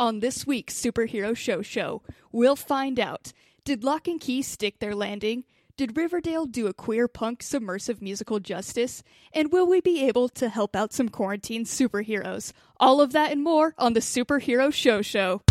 On this week's Superhero Show Show, we'll find out Did Locke and Key stick their landing? Did Riverdale do a queer punk submersive musical justice? And will we be able to help out some quarantine superheroes? All of that and more on the Superhero Show Show.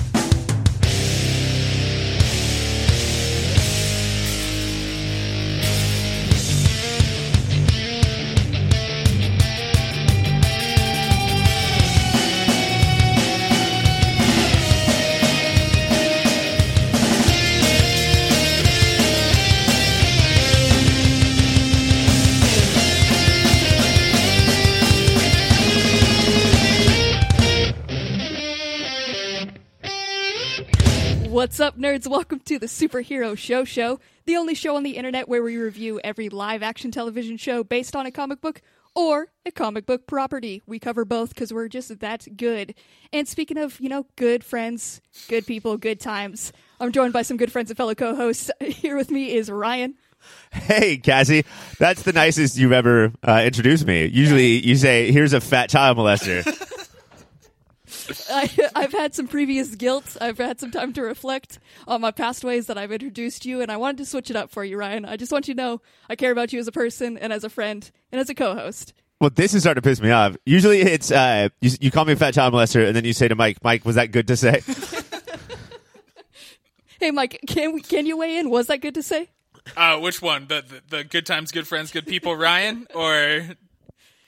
What's up, nerds? Welcome to the Superhero Show Show, the only show on the internet where we review every live action television show based on a comic book or a comic book property. We cover both because we're just that good. And speaking of, you know, good friends, good people, good times, I'm joined by some good friends and fellow co hosts. Here with me is Ryan. Hey, Cassie, that's the nicest you've ever uh, introduced me. Usually you say, here's a fat child molester. I, I've had some previous guilt. I've had some time to reflect on my past ways that I've introduced you, and I wanted to switch it up for you, Ryan. I just want you to know I care about you as a person and as a friend and as a co host. well, this is starting to piss me off. Usually it's, uh, you, you call me a fat child molester, and then you say to Mike, Mike, was that good to say? Hey, Mike, can we, can you weigh in? Was that good to say? Uh, which one? The, the the good times, good friends, good people, Ryan, or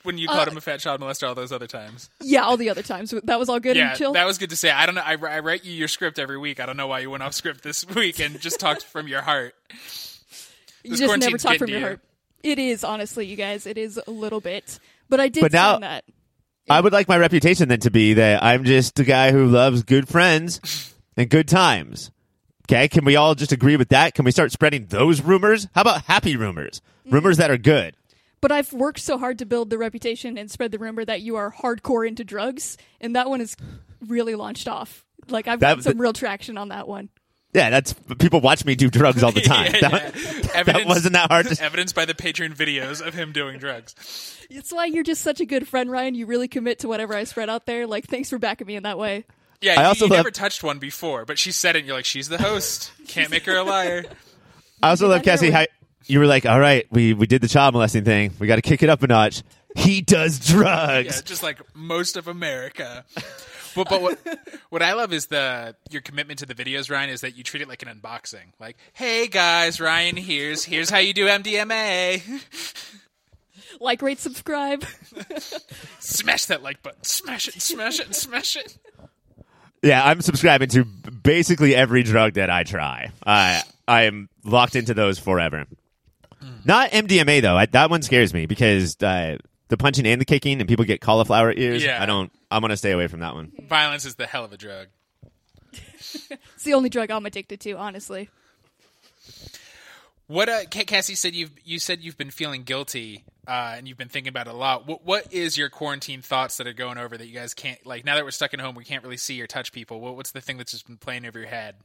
when you called Uh, him a fat child molester all those other times? Yeah, all the other times. That was all good Yeah, and chill. that was good to say. I don't know. I, I write you your script every week. I don't know why you went off script this week and just talked from your heart. you this just never talk from your you. heart. It is, honestly, you guys. It is a little bit. But I did But now- find that. I would like my reputation then to be that I'm just a guy who loves good friends and good times. Okay, can we all just agree with that? Can we start spreading those rumors? How about happy rumors? Rumors that are good. But I've worked so hard to build the reputation and spread the rumor that you are hardcore into drugs, and that one is really launched off. Like I've That- got some real traction on that one. Yeah, that's people watch me do drugs all the time. Yeah, that, yeah. that Evidence- wasn't that hard to Evidence by the Patreon videos of him doing drugs. It's why you're just such a good friend, Ryan. You really commit to whatever I spread out there. Like, thanks for backing me in that way. Yeah, I you, also you love- never touched one before, but she said it. and You're like, she's the host. Can't make her a liar. I also love Cassie. heroin. How you were like, all right, we we did the child molesting thing. We got to kick it up a notch. He does drugs. Yeah, just like most of America. But, but what, what I love is the your commitment to the videos, Ryan, is that you treat it like an unboxing. Like, hey guys, Ryan here's here's how you do MDMA. Like, rate, subscribe. smash that like button. Smash it, smash it, smash it. Yeah, I'm subscribing to basically every drug that I try. I I am locked into those forever. Not MDMA though. I, that one scares me because uh, the punching and the kicking, and people get cauliflower ears. Yeah. I don't. I'm gonna stay away from that one. Violence is the hell of a drug. It's the only drug I'm addicted to, honestly. What uh, Cassie said you've you said you've been feeling guilty uh, and you've been thinking about it a lot. What what is your quarantine thoughts that are going over that you guys can't like now that we're stuck at home we can't really see or touch people. What, what's the thing that's just been playing over your head?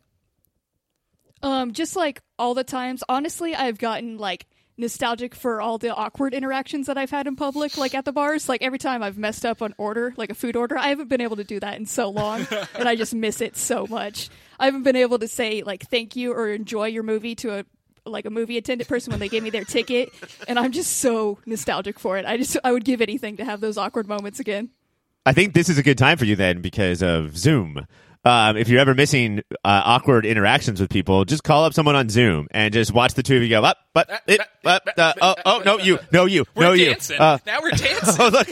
Um, just like all the times, honestly, I've gotten like nostalgic for all the awkward interactions that I've had in public, like at the bars. Like every time I've messed up an order, like a food order, I haven't been able to do that in so long, and I just miss it so much. I haven't been able to say like thank you or enjoy your movie to a like a movie attendant person when they gave me their ticket, and I'm just so nostalgic for it. I just I would give anything to have those awkward moments again. I think this is a good time for you then because of Zoom. Um, if you're ever missing uh, awkward interactions with people, just call up someone on Zoom and just watch the two of you go up, but it, up, uh, oh, oh, no, you, no, you, We're no, you. dancing. Uh, now we're dancing. oh, look.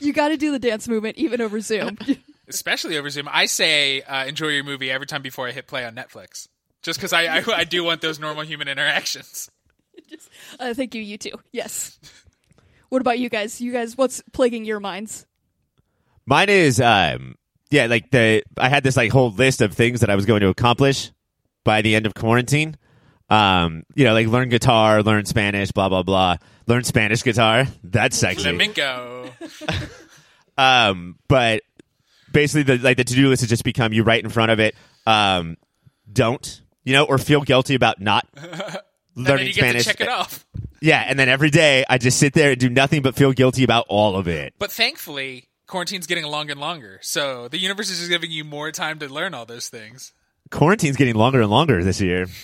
You got to do the dance movement even over Zoom. Especially over Zoom. I say uh, enjoy your movie every time before I hit play on Netflix. Just because I, I I do want those normal human interactions. uh, thank you, you too. Yes. What about you guys? You guys, what's plaguing your minds? Mine is, um, yeah, like the I had this like whole list of things that I was going to accomplish by the end of quarantine. Um, you know, like learn guitar, learn Spanish, blah blah blah. Learn Spanish guitar. That's sexy. Flamenco. Um, but basically, the like the to do list has just become you right in front of it. Um, don't you know, or feel guilty about not learning Spanish. to check it off. Yeah, and then every day I just sit there and do nothing but feel guilty about all of it. But thankfully, quarantine's getting longer and longer. So the universe is just giving you more time to learn all those things. Quarantine's getting longer and longer this year.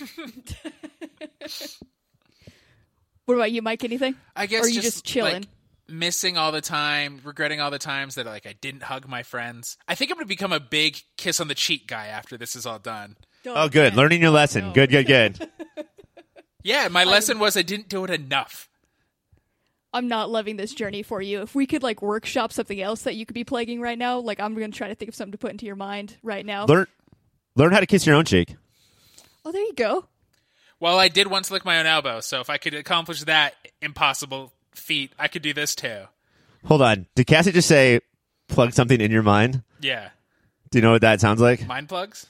What about you, Mike? Anything? I guess Or are you just, just chilling? like, missing all the time, regretting all the times that like I didn't hug my friends. I think I'm gonna become a big kiss on the cheek guy after this is all done. Oh, good. Learning your lesson. No. Good, good, good. Yeah, my lesson was I didn't do it enough. I'm not loving this journey for you. If we could like workshop something else that you could be plaguing right now, like I'm gonna try to think of something to put into your mind right now. learn, learn how to kiss your own cheek. oh, there you go. Well, I did once lick my own elbow, so if I could accomplish that impossible feat, I could do this too. Hold on. Did Cassie just say plug something in your mind? Yeah, Do you know what that sounds like? mind plugs.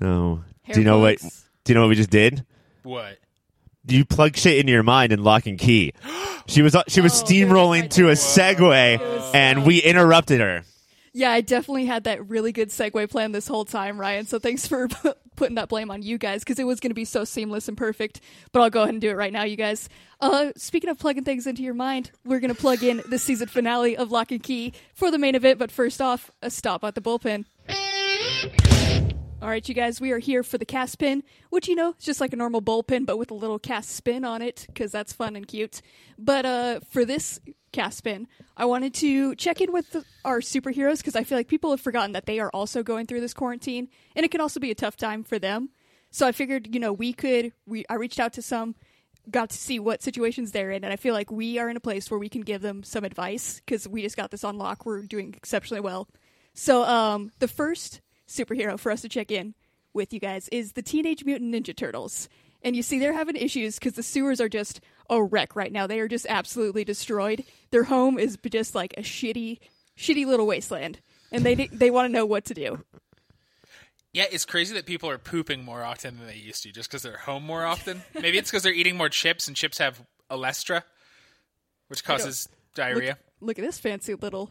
No. Hair do you know what? Do you know what we just did? What? You plug shit into your mind and lock and key. She was she was Oh, steamrolling to a segue, and we interrupted her. Yeah, I definitely had that really good segue plan this whole time, Ryan. So thanks for putting that blame on you guys because it was going to be so seamless and perfect. But I'll go ahead and do it right now, you guys. Uh, speaking of plugging things into your mind, we're going to plug in the season finale of Locke and Key for the main event. But first off, a stop at the bullpen. All right, you guys, we are here for the cast pin, which you know is just like a normal bullpen, but with a little cast spin on it because that's fun and cute. But uh, for this cast spin, I wanted to check in with the, our superheroes because I feel like people have forgotten that they are also going through this quarantine, and it can also be a tough time for them. So I figured, you know, we could. I reached out to some, got to see what situations they're in, and I feel like we are in a place where we can give them some advice because we just got this on lock. We're doing exceptionally well. So um, the first superhero for us to check in with you guys is the Teenage Mutant Ninja Turtles. And you see, they're having issues because the sewers are just a wreck right now. They are just absolutely destroyed. Their home is just like a shitty, shitty little wasteland, and they they want to know what to do. Yeah, it's crazy that people are pooping more often than they used to just because they're home more often. Maybe it's because they're eating more chips and chips have Olestra, which causes diarrhea. Look at this fancy little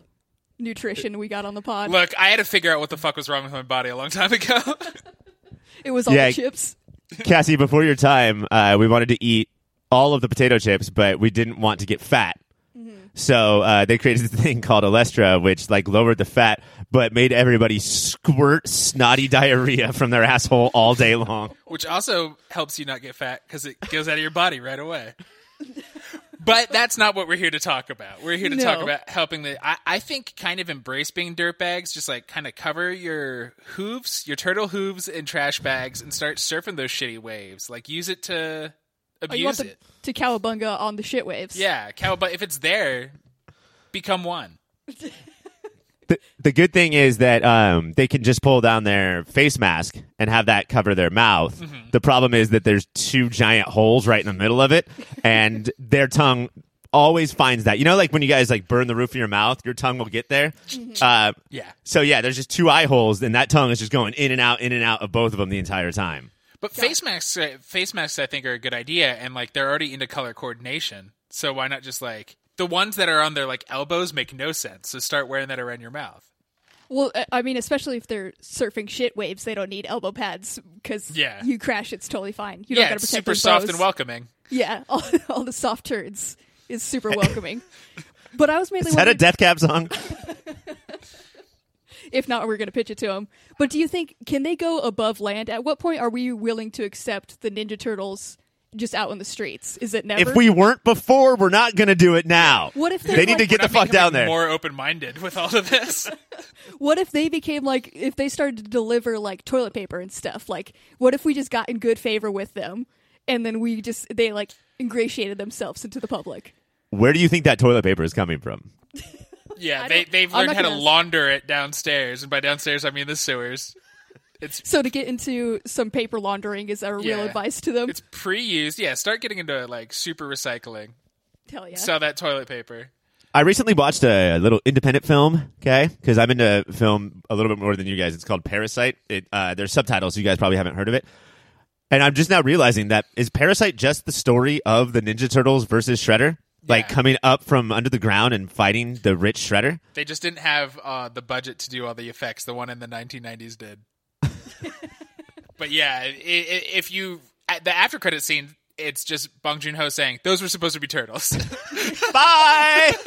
nutrition we got on the pod. Look, I had to figure out what the fuck was wrong with my body a long time ago. It was all Yeah. the chips. Cassie, before your time, uh, we wanted to eat all of the potato chips, but we didn't want to get fat. So uh, they created this thing called Olestra, which like lowered the fat, but made everybody squirt snotty diarrhea from their asshole all day long. which also helps you not get fat because it goes out of your body right away. But that's not what we're here to talk about. We're here to talk about helping the. I, I think kind of embrace being dirtbags. Just like kind of cover your hooves, your turtle hooves, in trash bags, and start surfing those shitty waves. Like use it to Oh, you want abuse them it. to cowabunga on the shit waves? Yeah, cow. But if it's there, become one. The, the good thing is that um, they can just pull down their face mask and have that cover their mouth. The problem is that there's two giant holes right in the middle of it, and their tongue always finds that. You know, like when you guys like burn the roof of your mouth, your tongue will get there. Uh, Yeah. so yeah, there's just two eye holes, and that tongue is just going in and out, in and out of both of them the entire time. But face masks, uh, face masks, I think are a good idea, and like they're already into color coordination. So why not just like the ones that are on their like elbows make no sense. So start wearing that around your mouth. Well, I- I mean, especially if they're surfing shit waves, they don't need elbow pads because Yeah. you crash, it's totally fine. You don't yeah, gotta it's protect super your soft bows. and welcoming. Yeah, all, all the soft turds is super welcoming. but I was mainly Is that a Death Cab song? if not, we're going to pitch it to them. But do you think can they go above land? At what point are we willing to accept the Ninja Turtles just out in the streets? Is it never? if we weren't before, we're not going to do it now. What if they they're need to get the fuck down there? More open minded with all of this. What if they became like if they started to deliver like toilet paper and stuff? Like, what if we just got in good favor with them, and then we just they like ingratiated themselves into the public? Where do you think that toilet paper is coming from? yeah, I they they've learned how to gonna- launder it downstairs, and by downstairs I mean the sewers. It's So to get into some paper laundering is our real advice to them. it's pre-used. Yeah, start getting into like super recycling. Hell yeah. Sell that toilet paper. I recently watched a little independent film, okay? Because I'm into film a little bit more than you guys. It's called Parasite. It, uh, there's subtitles, so you guys probably haven't heard of it. And I'm just now realizing that is Parasite just the story of the Ninja Turtles versus Shredder? Like coming up from under the ground and fighting the rich Shredder? They just didn't have uh, the budget to do all the effects the one in the 1990s did. But yeah, i- i- if you at the after credit scene, it's just Bong Joon Ho saying those were supposed to be turtles. Bye!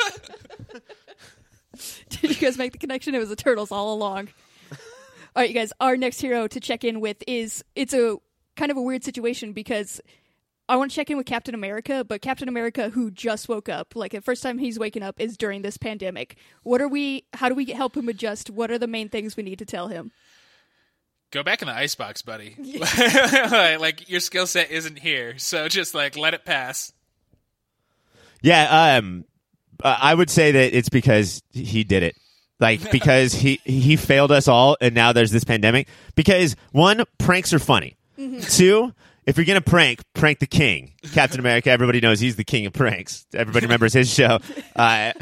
Did you guys make the connection? It was the turtles all along. All right, you guys. Our next hero to check in with is it's a kind of a weird situation because I want to check in with Captain America, but Captain America who just woke up, like the first time he's waking up is during this pandemic. What are we? How do we help him adjust? What are the main things we need to tell him? Go back in the icebox, buddy. like, like, your skill set isn't here, so just like let it pass. Yeah, um, uh, I would say that it's because he did it. Like because he he failed us all, and now there's this pandemic. Because one, pranks are funny. Two, if you're gonna prank, prank the king, Captain America. Everybody knows he's the king of pranks. Everybody remembers his show. Uh,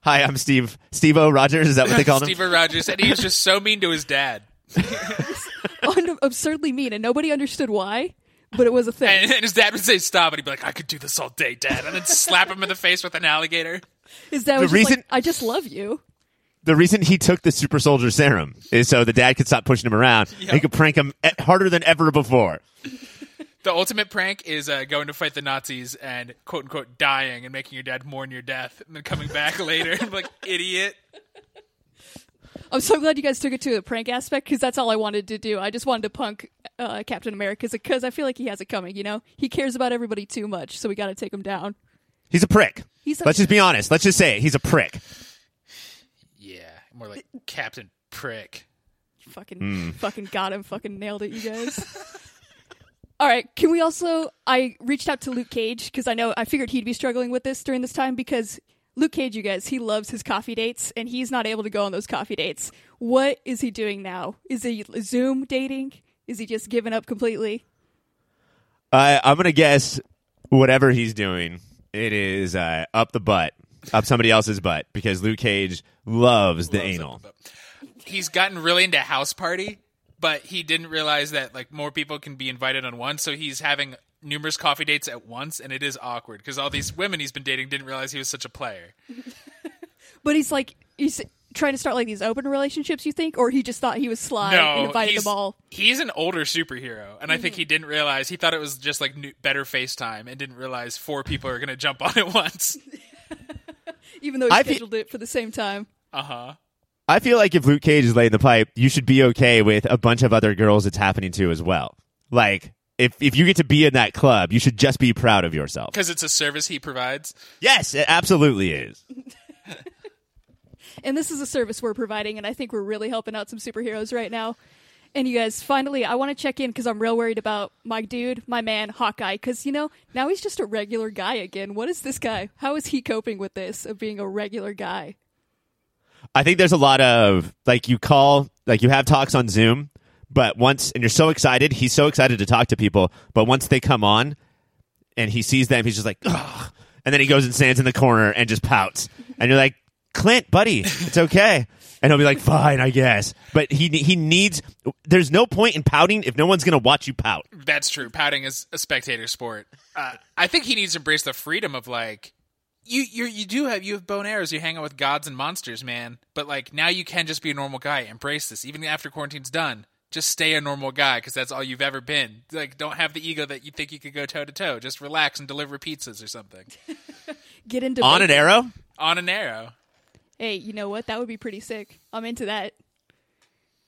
hi, I'm Steve Steve O. Rogers. Is that what they call him? Steve Rogers, and he was just so mean to his dad. Un- absurdly mean, and nobody understood why, but it was a thing. And, and his dad would say stop, and he'd be like, "I could do this all day, Dad," and then slap him in the face with an alligator. His dad was the just reason- like, "I just love you." the reason he took the super soldier serum is so the dad could stop pushing him around. and He could prank him harder than ever before. The ultimate prank is uh, going to fight the Nazis and quote unquote dying and making your dad mourn your death, and then coming back later and be like idiot. I'm so glad you guys took it to the prank aspect because that's all I wanted to do. I just wanted to punk uh, Captain America because I feel like he has it coming. You know, he cares about everybody too much, so we got to take him down. He's a prick. He's a- Let's just be honest. Let's just say it. He's a prick. Yeah, more like Captain Prick. Fucking, fucking got him. Fucking nailed it, you guys. All right. Can we also? I reached out to Luke Cage because I know I figured he'd be struggling with this during this time because Luke Cage, you guys, he loves his coffee dates and he's not able to go on those coffee dates. What is he doing now? Is he Zoom dating? Is he just giving up completely? Uh, I'm gonna guess whatever he's doing, it is uh, up the butt, up somebody else's butt, because Luke Cage loves the anal. He's gotten really into house party, but he didn't realize that like more people can be invited on one, so he's having numerous coffee dates at once, and it is awkward because all these women he's been dating didn't realize he was such a player. But he's like he's trying to start like these open relationships. You think, or he just thought he was sly and invited he's, them all? he's an older superhero, and I think he didn't realize. He thought it was just like new, better FaceTime, and didn't realize four people are going to jump on at once. Even though he I fe- scheduled it for the same time. Uh huh. I feel like if Luke Cage is laying the pipe, you should be okay with a bunch of other girls it's happening to as well. Like if if you get to be in that club, you should just be proud of yourself. Because it's a service he provides. Yes, it absolutely is. And this is a service we're providing, and I think we're really helping out some superheroes right now. And you guys, finally, I want to check in because I'm real worried about my dude, my man, Hawkeye. Because you know now he's just a regular guy again. What is this guy? How is he coping with this of being a regular guy? I think there's a lot of like you call like you have talks on Zoom, but once and you're so excited, he's so excited to talk to people, but once they come on and he sees them, he's just like, Ugh. and then he goes and stands in the corner and just pouts, and you're like, Clint, buddy, it's okay, and he'll be like, fine, I guess, but he he needs. There's no point in pouting if no one's gonna watch you pout. That's true. Pouting is a spectator sport. Uh, I think he needs to embrace the freedom of like you you you do have you have bone arrows. You hang out with gods and monsters, man. But like now you can just be a normal guy. Embrace this, even after quarantine's done. Just stay a normal guy because that's all you've ever been. Like, don't have the ego that you think you could go toe to toe. Just relax and deliver pizzas or something Get into On an arrow, on an arrow. Hey, you know what? That would be pretty sick. I'm into that.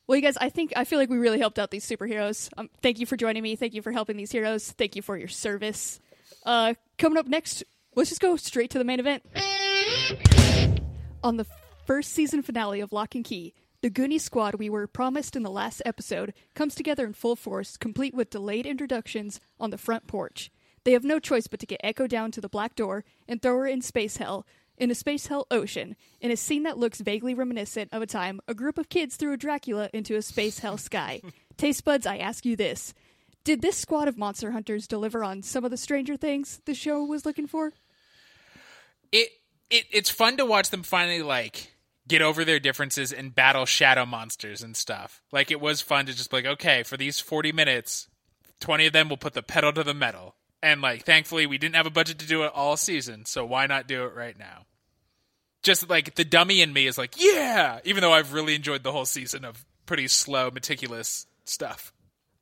Well, you guys, I think I feel like we really helped out these superheroes. Um, thank you for joining me. Thank you for helping these heroes. Thank you for your service. Uh, coming up next, let's just go straight to the main event. On the first season finale of Locke and Key, the Goonie squad we were promised in the last episode comes together in full force, complete with delayed introductions on the front porch. They have no choice but to get Echo down to the black door and throw her in space hell, in a space hell ocean, in a scene that looks vaguely reminiscent of a time a group of kids threw a Dracula into a space hell sky. Taste buds, I ask you this. Did this squad of monster hunters deliver on some of the stranger things the show was looking for? it it it's fun to watch them finally like get over their differences and battle shadow monsters and stuff. Like it was fun to just be like, okay, for these forty minutes, twenty of them will put the pedal to the metal. And like thankfully we didn't have a budget to do it all season, so why not do it right now? Just like the dummy in me is like, yeah, even though I've really enjoyed the whole season of pretty slow, meticulous stuff.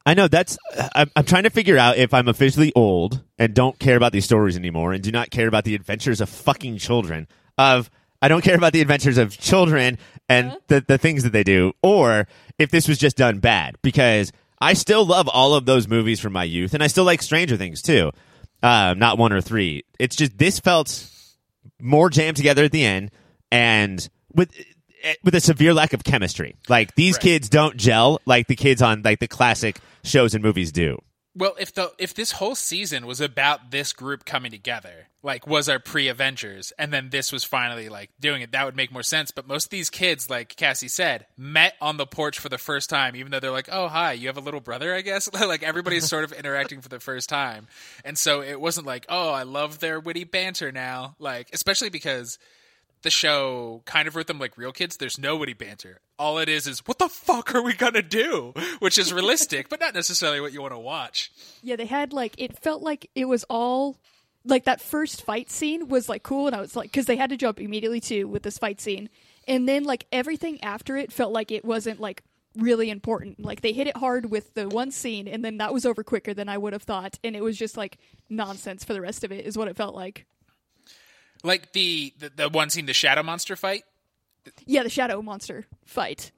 I know that's. I'm, I'm trying to figure out if I'm officially old and don't care about these stories anymore and do not care about the adventures of fucking children. Of I don't care about the adventures of children and the, the things that they do, or if this was just done bad, because I still love all of those movies from my youth, and I still like Stranger Things too. Uh, not one or three. It's just this felt more jammed together at the end, and with with a severe lack of chemistry. Like these Right. kids don't gel like the kids on like the classic shows and movies do. Well, if the if this whole season was about this group coming together, like was our pre Avengers, and then this was finally like doing it, that would make more sense. But most of these kids, like Cassie said, met on the porch for the first time, even though they're like, "Oh, hi, you have a little brother," I guess. like everybody's sort of interacting for the first time, and so it wasn't like, "Oh, I love their witty banter now." Like, especially because the show kind of wrote them like real kids. There's no witty banter. All it is is, "What the fuck are we gonna do?" Which is realistic, but not necessarily what you want to watch. Yeah, they had like it felt like it was all like that first fight scene was like cool, and I was like, because they had to jump immediately to with this fight scene, and then like everything after it felt like it wasn't like really important. Like they hit it hard with the one scene, and then that was over quicker than I would have thought, and it was just like nonsense for the rest of it. Is what it felt like. Like the, the the one scene, the shadow monster fight. Yeah, the shadow monster fight.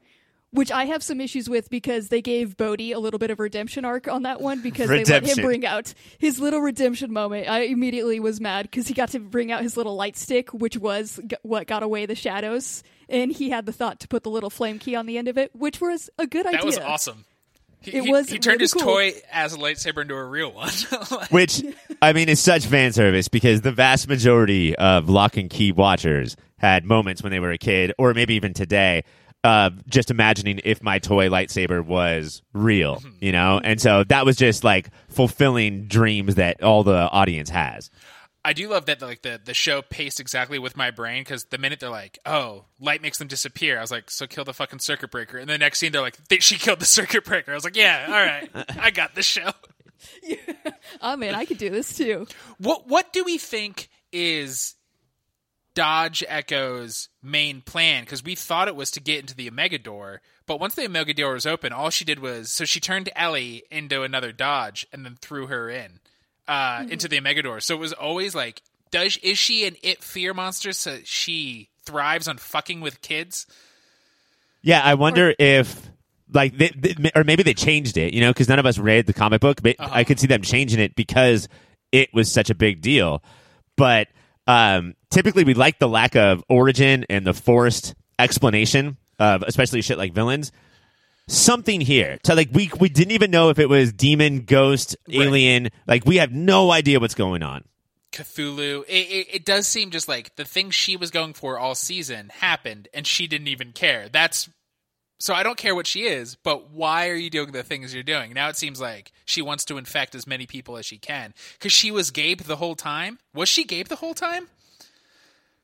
Which I have some issues with because they gave Bode a little bit of redemption arc on that one because they let him bring out his little redemption moment. I immediately was mad because he got to bring out his little light stick, which was g- what got away the shadows, and he had the thought to put the little flame key on the end of it, which was a good idea. That was awesome. He, It he- was he turned really his cool. toy as a lightsaber into a real one. Like, Which I mean is such fan service because the vast majority of Locke and Key watchers had moments when they were a kid, or maybe even today, uh, just imagining if my toy lightsaber was real, Mm-hmm. you know? And so that was just like fulfilling dreams that all the audience has. I do love that like the the show paced exactly with my brain because the minute they're like, "Oh, light makes them disappear," I was like, "So kill the fucking circuit breaker." And the next scene, they're like, they, "She killed the circuit breaker." I was like, "Yeah, all right, I got the show." Oh man, I could do this too. What what do we think is Dodge Echo's main plan? Because we thought it was to get into the Omega Door, but once the Omega Door was open, all she did was so she turned Ellie into another Dodge and then threw her in uh, into the Omega Door. So it was always like, does is she an it fear monster? So she thrives on fucking with kids. Yeah, I wonder if like they, they, or maybe they changed it, you know, because none of us read the comic book. But I could see them changing it because it was such a big deal. But um, typically, we like the lack of origin and the forced explanation of especially shit like villains. Something here, so like we we didn't even know if it was demon, ghost, alien. Like we have no idea what's going on. Cthulhu. It, it, it does seem just like the thing she was going for all season happened, and she didn't even care. That's so I don't care what she is, but why are you doing the things you're doing? Now it seems like she wants to infect as many people as she can because she was Gabe the whole time. Was she Gabe the whole time?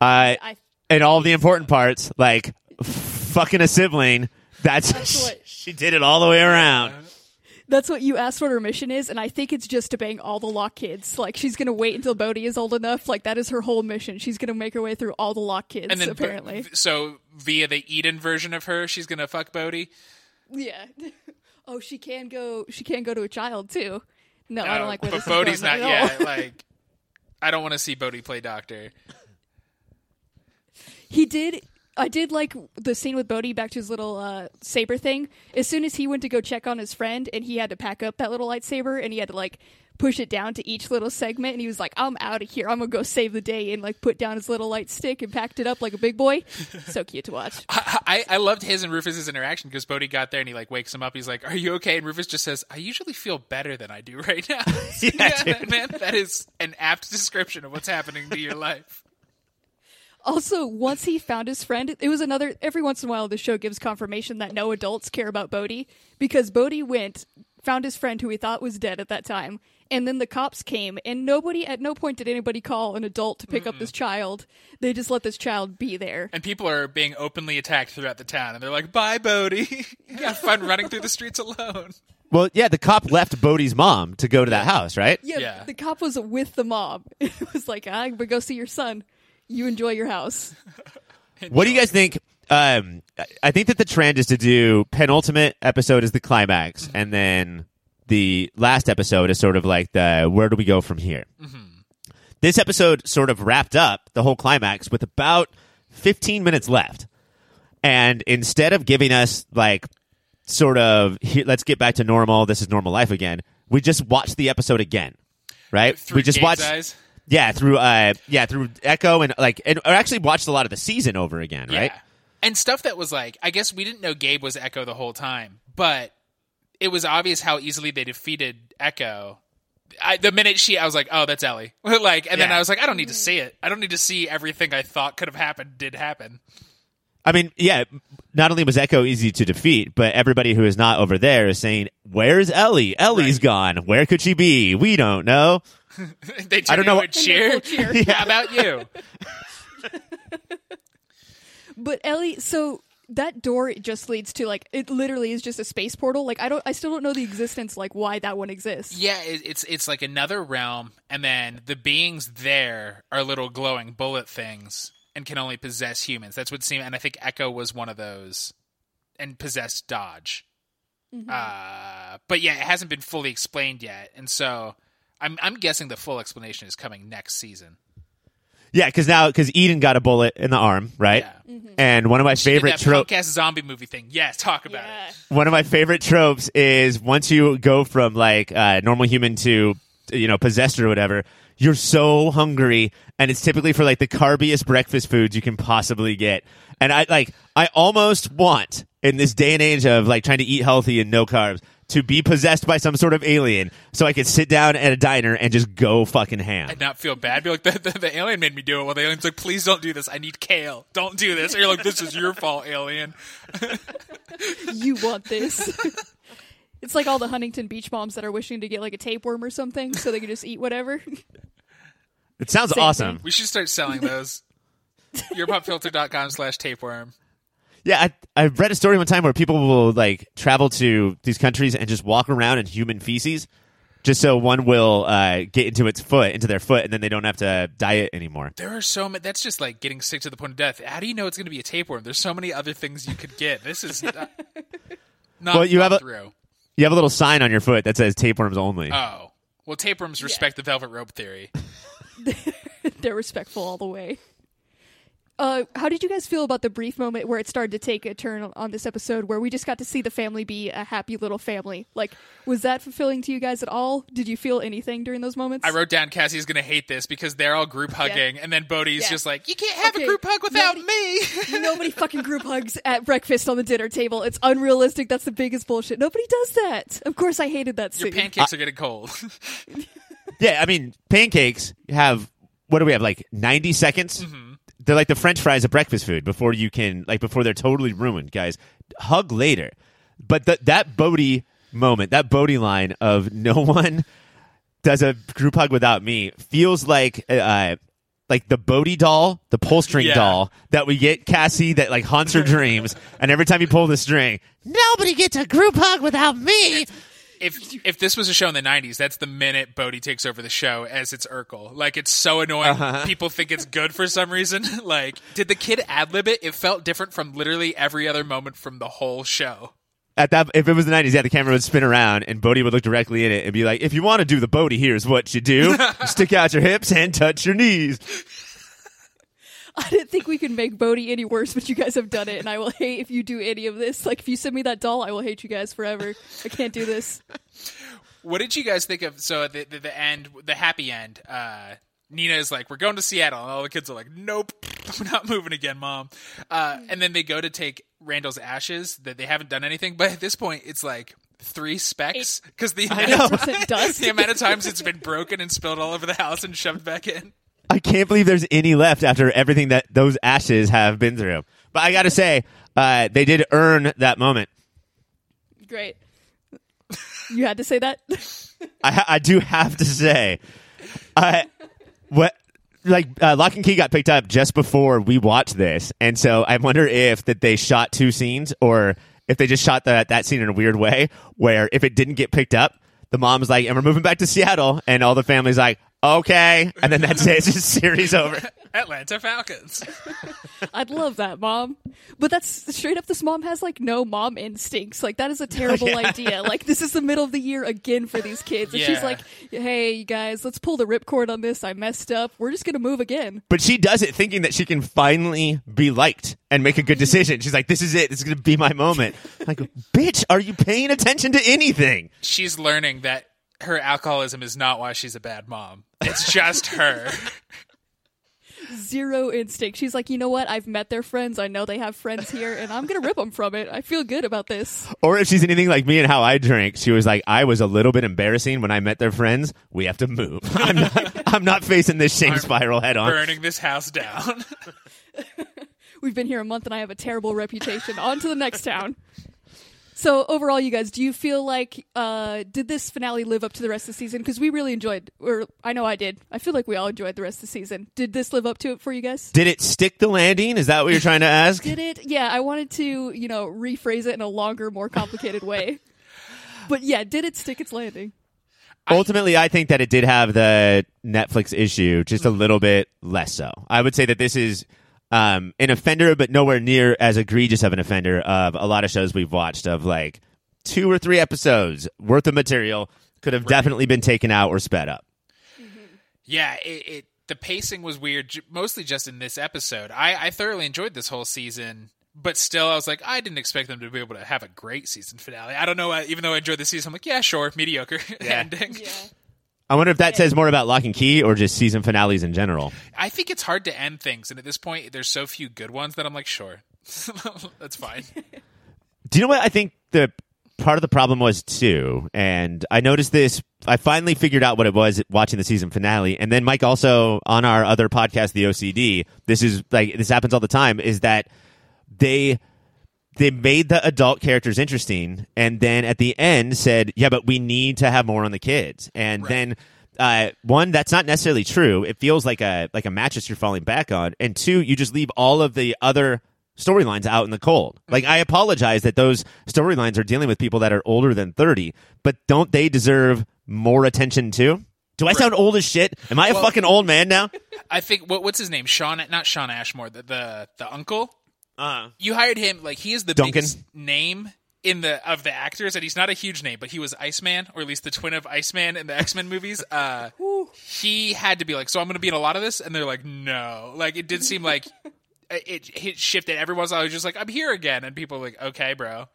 Uh, I and all the important parts, like fucking a sibling. That's, That's what- she did it all the way around. That's what you asked what her mission is, and I think it's just to bang all the Locke kids. Like she's gonna wait until Bode is old enough. Like that is her whole mission. She's gonna make her way through all the Locke kids. And then apparently, so via the Eden version of her, she's gonna fuck Bode. yeah. oh, she can go. She can go to a child too. No, I don't like where but this Bode's not going at all. yet. Like I don't want to see Bode play doctor. He did. I did like the scene with Bode back to his little uh, saber thing. As soon as he went to go check on his friend, and he had to pack up that little lightsaber, and he had to like push it down to each little segment, and he was like, "I'm out of here. I'm gonna go save the day," and like put down his little light stick and packed it up like a big boy. so cute to watch. I, I I loved his and Rufus's interaction because Bode got there and he like wakes him up. He's like, "Are you okay?" And Rufus just says, "I usually feel better than I do right now." Yeah, man, that is an apt description of what's happening to your life. Also, once he found his friend, it was another. Every once in a while, the show gives confirmation that no adults care about Bode because Bode went, found his friend who he thought was dead at that time, and then the cops came, and nobody, at no point did anybody call an adult to pick up this child. They just let this child be there. And people are being openly attacked throughout the town, and they're like, "Bye, Bode. you got fun running through the streets alone." Well, yeah, the cop left Bode's mom to go to that house, right? Yeah, Yeah. the cop was with the mob. It was like, ah, I'm go see your son. You enjoy your house. What do you guys think? Um, I- I think that the trend is to do penultimate episode is the climax, and then the last episode is sort of like the where do we go from here. This episode sort of wrapped up the whole climax with about 15 minutes left. And instead of giving us like sort of here, let's get back to normal, this is normal life again, we just watched the episode again. Right? Through we just Gabe's watched eyes? Yeah, through uh yeah, through Echo and like and or actually watched a lot of the season over again, right? Yeah. And stuff that was like, I guess we didn't know Gabe was Echo the whole time, but it was obvious how easily they defeated Echo. I, the minute she, I was like, oh, that's Ellie. like, and then I was like, I don't need to see it. I don't need to see everything I thought could have happened did happen. I mean, yeah, not only was Echo easy to defeat, but everybody who is not over there is saying, "Where's Ellie? Ellie's Right. gone. Where could she be? We don't know." they I don't know what- cheer. And they full cheer. How about you? But Ellie, so that door just leads to like it literally is just a space portal. Like I don't, I still don't know the existence, like why that one exists. Yeah, it, it's it's like another realm, and then the beings there are little glowing bullet things and can only possess humans. That's what seemed, and I think Echo was one of those, and possessed Dodge. Uh, but yeah, it hasn't been fully explained yet, and so I'm I'm guessing the full explanation is coming next season. Yeah, because now because Eden got a bullet in the arm, right? Yeah. And one of my She favorite tropes. punk zombie movie thing. Yes, talk about Yeah. it. One of my favorite tropes is once you go from like uh, normal human to you know possessed or whatever, you're so hungry, and it's typically for like the carbiest breakfast foods you can possibly get. And I like I almost want in this day and age of like trying to eat healthy and no carbs to be possessed by some sort of alien so I could sit down at a diner and just go fucking ham. and not feel bad. Be like, the, the, the alien made me do it. Well, the alien's like, please don't do this. I need kale. Don't do this. Or you're like, this is your fault, alien. You want this? it's like all the Huntington Beach moms that are wishing to get like a tapeworm or something, so they can just eat whatever. It sounds Same awesome. thing. We should start selling those. Yourpopfilter.com slash tapeworm. Yeah, I, I read a story one time where people will like travel to these countries and just walk around in human feces, just so one will uh, get into its foot, into their foot, and then they don't have to diet anymore. There are so many. That's just like getting sick to the point of death. How do you know it's going to be a tapeworm? There's so many other things you could get. This is not, not Well, you thought have a- through. You have a little sign on your foot that says tapeworms only. Oh. Well, tapeworms respect the velvet rope theory. They're respectful all the way. Uh, how did you guys feel about the brief moment where it started to take a turn on- on this episode, where we just got to see the family be a happy little family? Like, was that fulfilling to you guys at all? Did you feel anything during those moments? I wrote down Cassie's going to hate this because they're all group hugging, and then Bode's Yeah. just like, you can't have Okay, a group hug without nobody- me. Nobody fucking group hugs at breakfast on the dinner table. It's unrealistic. That's the biggest bullshit. Nobody does that. Of course, I hated that scene. Your scene. pancakes are getting cold. Yeah, I mean, pancakes have what do we have like ninety seconds? They're like the French fries of breakfast food before you can like before they're totally ruined, guys. Hug later, but th- that Bode moment, that Bode line of no one does a group hug without me feels like uh, like the Bode doll, the pull string Yeah. doll that we get Cassie that like haunts her dreams, and every time you pull the string, nobody gets a group hug without me. If if this was a show in the '90s, that's the minute Bode takes over the show as it's Urkel. Like it's so annoying. Uh-huh. People think it's good for some reason. like, did the kid ad lib it? It felt different from literally every other moment from the whole show. at that if it was the 90s yeah the camera would spin around and bode would look directly in it and be like if you want to do the bode here's what you do stick out your hips and touch your knees I didn't think we could make Bode any worse, but you guys have done it, and I will hate if you do any of this. Like, if you send me that doll, I will hate you guys forever. I can't do this. What did you guys think of? So at the the, the end, the happy end. Uh, Nina is like, "We're going to Seattle," and all the kids are like, "Nope, we're not moving again, mom." Uh, and then they go to take Rendell's ashes. That they haven't done anything, but at this point, it's like three specks because the amount, dust. the amount of times it's been broken and spilled all over the house and shoved back in. I can't believe there's any left after everything that those ashes have been through but i gotta say uh, they did earn that moment Great. You had to say that. I, ha- I do have to say, what like uh, Locke and Key got picked up just before we watched this, and so I wonder if that they shot two scenes or if they just shot that that scene in a weird way, where if it didn't get picked up, the mom's like, "And we're moving back to Seattle," and all the family's like, okay, and then that's it. It's just series over. Atlanta Falcons. I'd love that, mom. But that's straight up. This mom has like no mom instincts. Like that is a terrible Yeah. idea. Like this is the middle of the year again for these kids, and she's like, "Hey, you guys, let's pull the ripcord on this. I messed up. We're just gonna move again." But she does it thinking that she can finally be liked and make a good decision. She's like, "This is it. This is going to be my moment." Like, bitch, are you paying attention to anything? She's learning that her alcoholism is not why she's a bad mom. It's just her. Zero instinct. She's like, "You know what? I've met their friends. I know they have friends here, and I'm gonna rip them from it. I feel good about this." Or if she's anything like me and how I drink, she was like, "I was a little bit embarrassing when I met their friends. We have to move. I'm not. I'm not facing this shame spiral head on." Burning this house down. We've been here a month and I have a terrible reputation. On to the next town. So overall, you guys, do you feel like uh, did this finale live up to the rest of the season? Because we really enjoyed, or I know I did. I feel like we all enjoyed the rest of the season. Did this live up to it for you guys? Did it stick the landing? Is that what you're trying to ask? Did it? Yeah, I wanted to, you know, rephrase it in a longer, more complicated way. But yeah, did it stick its landing? Ultimately, I think that it did have the Netflix issue, just a little bit less so. I would say that this is um, an offender, but nowhere near as egregious of an offender of a lot of shows we've watched of like two or three episodes worth of material could have definitely been taken out or sped up. yeah, it, it the pacing was weird, mostly just in this episode. I, I thoroughly enjoyed this whole season, but still, I was like, I didn't expect them to be able to have a great season finale. I don't know. uh, Even though I enjoyed the season, I'm like, yeah, sure, mediocre ending. I wonder if that says more about Locke and Key or just season finales in general. I think it's hard to end things, and at this point, there's so few good ones that I'm like, sure, that's fine. Do you know what I think the part of the problem was too? And I noticed this. I finally figured out what it was watching the season finale, and then Mike also on our other podcast, the OCD. This is like this happens all the time. Is that they they made the adult characters interesting, and then at the end said, "Yeah, but we need to have more on the kids." And then uh, one, that's not necessarily true. It feels like a like a mattress you're falling back on, and two, you just leave all of the other storylines out in the cold. Like I apologize that those storylines are dealing with people that are older than thirty, but don't they deserve more attention too? Do I sound old as shit? Am I a fucking old man now? I think what what's his name? Sean, not Shawn Ashmore, the the, the uncle. Uh, You hired him like he is the Duncan? biggest name in the of the actors, and he's not a huge name, but he was Iceman, or at least the twin of Iceman in the X Men movies. Uh, he had to be like, so I'm going to be in a lot of this, and they're like, no. Like it did seem like it, it shifted. Everyone's always just like, I'm here again, and people are like, okay, bro,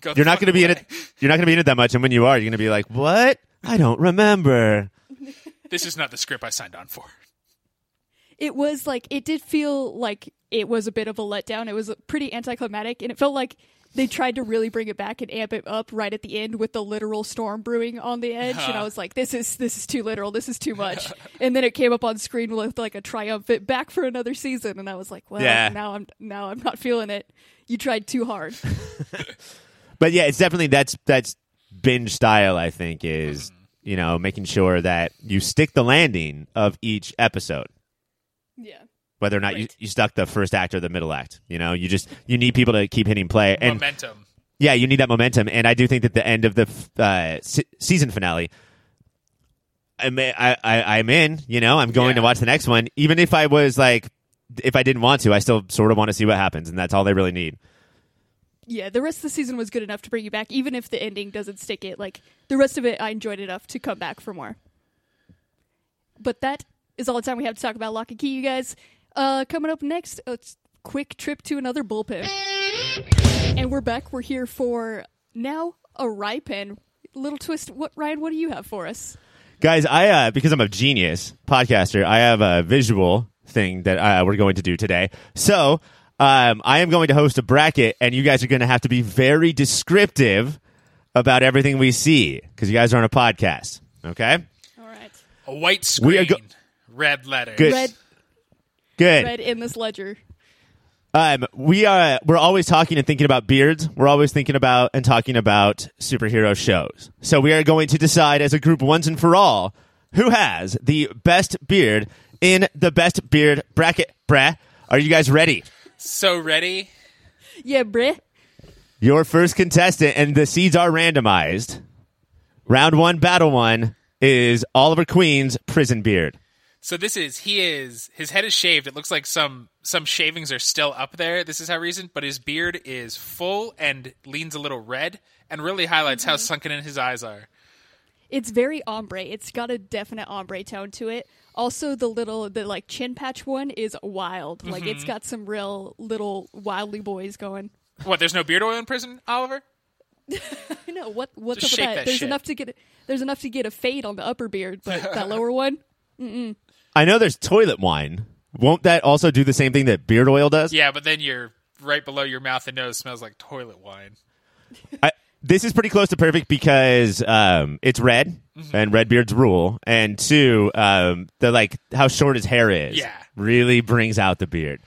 go. you're not going to be in it. it. You're not going to be in it that much, and when you are, you're going to be like, "What? I don't remember." This is not the script I signed on for. It was like it did feel like it was a bit of a letdown. It was pretty anticlimactic, and it felt like they tried to really bring it back and amp it up right at the end with the literal storm brewing on the edge. And I uh-huh. was like, "This is this is too literal. This is too much." and then it came up on screen with like a triumphant back for another season, and I was like, "Well, Yeah. now I'm now I'm not feeling it. You tried too hard." But yeah, it's definitely that's that's binge style. I think is mm-hmm. you know making sure that you stick the landing of each episode, yeah. Whether or not you, Right. you stuck the first act or the middle act. You know, you just you need people to keep hitting play, and Momentum. yeah, you need that momentum. And I do think that the end of the uh, se- season finale. I'm, I, I, I'm in, you know, I'm going Yeah. to watch the next one. Even if I was like, if I didn't want to, I still sort of want to see what happens. And that's all they really need. Yeah, the rest of the season was good enough to bring you back, even if the ending doesn't stick it. Like the rest of it, I enjoyed enough to come back for more. But that is all the time we have to talk about Locke and Key, you guys. Uh, coming up next, a quick trip to another bullpen, and we're back. We're here for now a rye pen. Little twist. What Ryan? What do you have for us? Guys, I uh, because I'm a genius podcaster, I have a visual thing that uh, we're going to do today. So um, I am going to host a bracket, and you guys are going to have to be very descriptive about everything we see because you guys are on a podcast. Okay, All right, A white We are screen. go- red letters. Good. red, good. red in this ledger. Um, we are we're always talking and thinking about beards. We're always thinking about and talking about superhero shows. So we are going to decide as a group once and for all who has the best beard in the best beard bracket. Brah, are you guys ready? So ready? Yeah, bruh. Your first contestant, and the seeds are randomized. Round one, battle one. is Oliver Queen's prison beard. So this is he is his head is shaved. It looks like some some shavings are still up there. This is how recent, but his beard is full and leans a little red, and really highlights how mm-hmm. sunken in his eyes are. It's very ombre. It's got a definite ombre tone to it. Also, the little, the like chin patch one is wild. Like it's mm-hmm. got some real little wildly boys going. What? There's no beard oil in prison, Oliver? Know what what's Just up with that. that There's shit. enough to get. There's enough to get a fade on the upper beard, but that lower one. I know there's toilet wine. Won't that also do the same thing that beard oil does? Yeah, but then you're right below your mouth and nose smells like toilet wine. I, this is pretty close to perfect because um, it's red and red beards rule, and two, um, the like how short his hair is. Yeah. really brings out the beard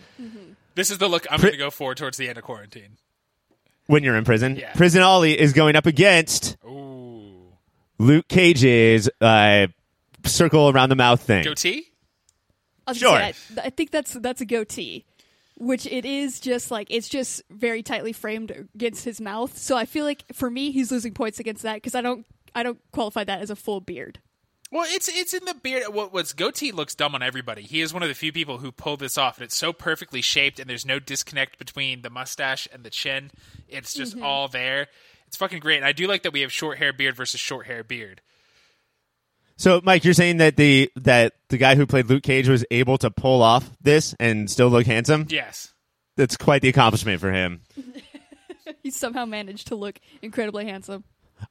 This is the look I'm Pri- going to go for towards the end of quarantine. when you're in prison. Yeah. Prison Ollie is going up against Ooh, Luke Cage's uh, circle around the mouth thing. goatee. I was Sure. say, I, I think that's that's a goatee, which it is just like it's just very tightly framed against his mouth. So I feel like for me, he's losing points against that because I don't I don't qualify that as a full beard. Well, it's it's in the beard. What what's goatee looks dumb on everybody. He is one of the few people who pull this off, and it's so perfectly shaped, and there's no disconnect between the mustache and the chin. It's just mm-hmm. all there. It's fucking great. And I do like that we have short hair beard versus short hair beard. So, Mike, you're saying that the that the guy who played Luke Cage was able to pull off this and still look handsome? Yes. That's quite the accomplishment for him. He somehow managed to look incredibly handsome.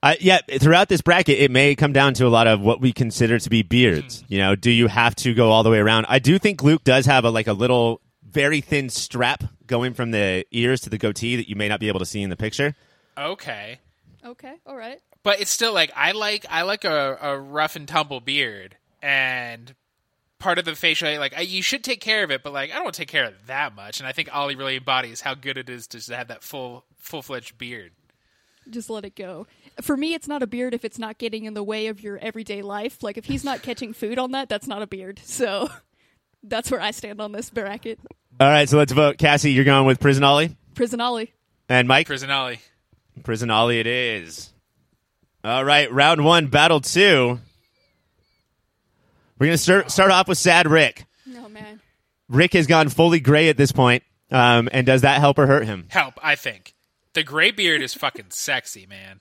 Uh, yeah, throughout this bracket, it may come down to a lot of what we consider to be beards. You know, do you have to go all the way around? I do think Luke does have a like a little, very thin strap going from the ears to the goatee that you may not be able to see in the picture. Okay. Okay, all right. But it's still like I like I like a, a rough and tumble beard, and part of the facial like I, you should take care of it, but like I don't take care of it that much. And I think Ollie really embodies how good it is to just have that full full fledged beard. Just let it go. For me, it's not a beard if it's not getting in the way of your everyday life. Like if he's not catching food on that, that's not a beard. So that's where I stand on this bracket. All right, so let's vote. Cassie, you're going with Prison Ollie, Prison Ollie. and Mike. Prison Ollie. Prison Ollie, it is. All right, round one, battle two. We're gonna start start off with Sad Rick. Oh man. Rick has gone fully gray at this point, um, and does that help or hurt him? Help, I think. The gray beard is fucking sexy, man.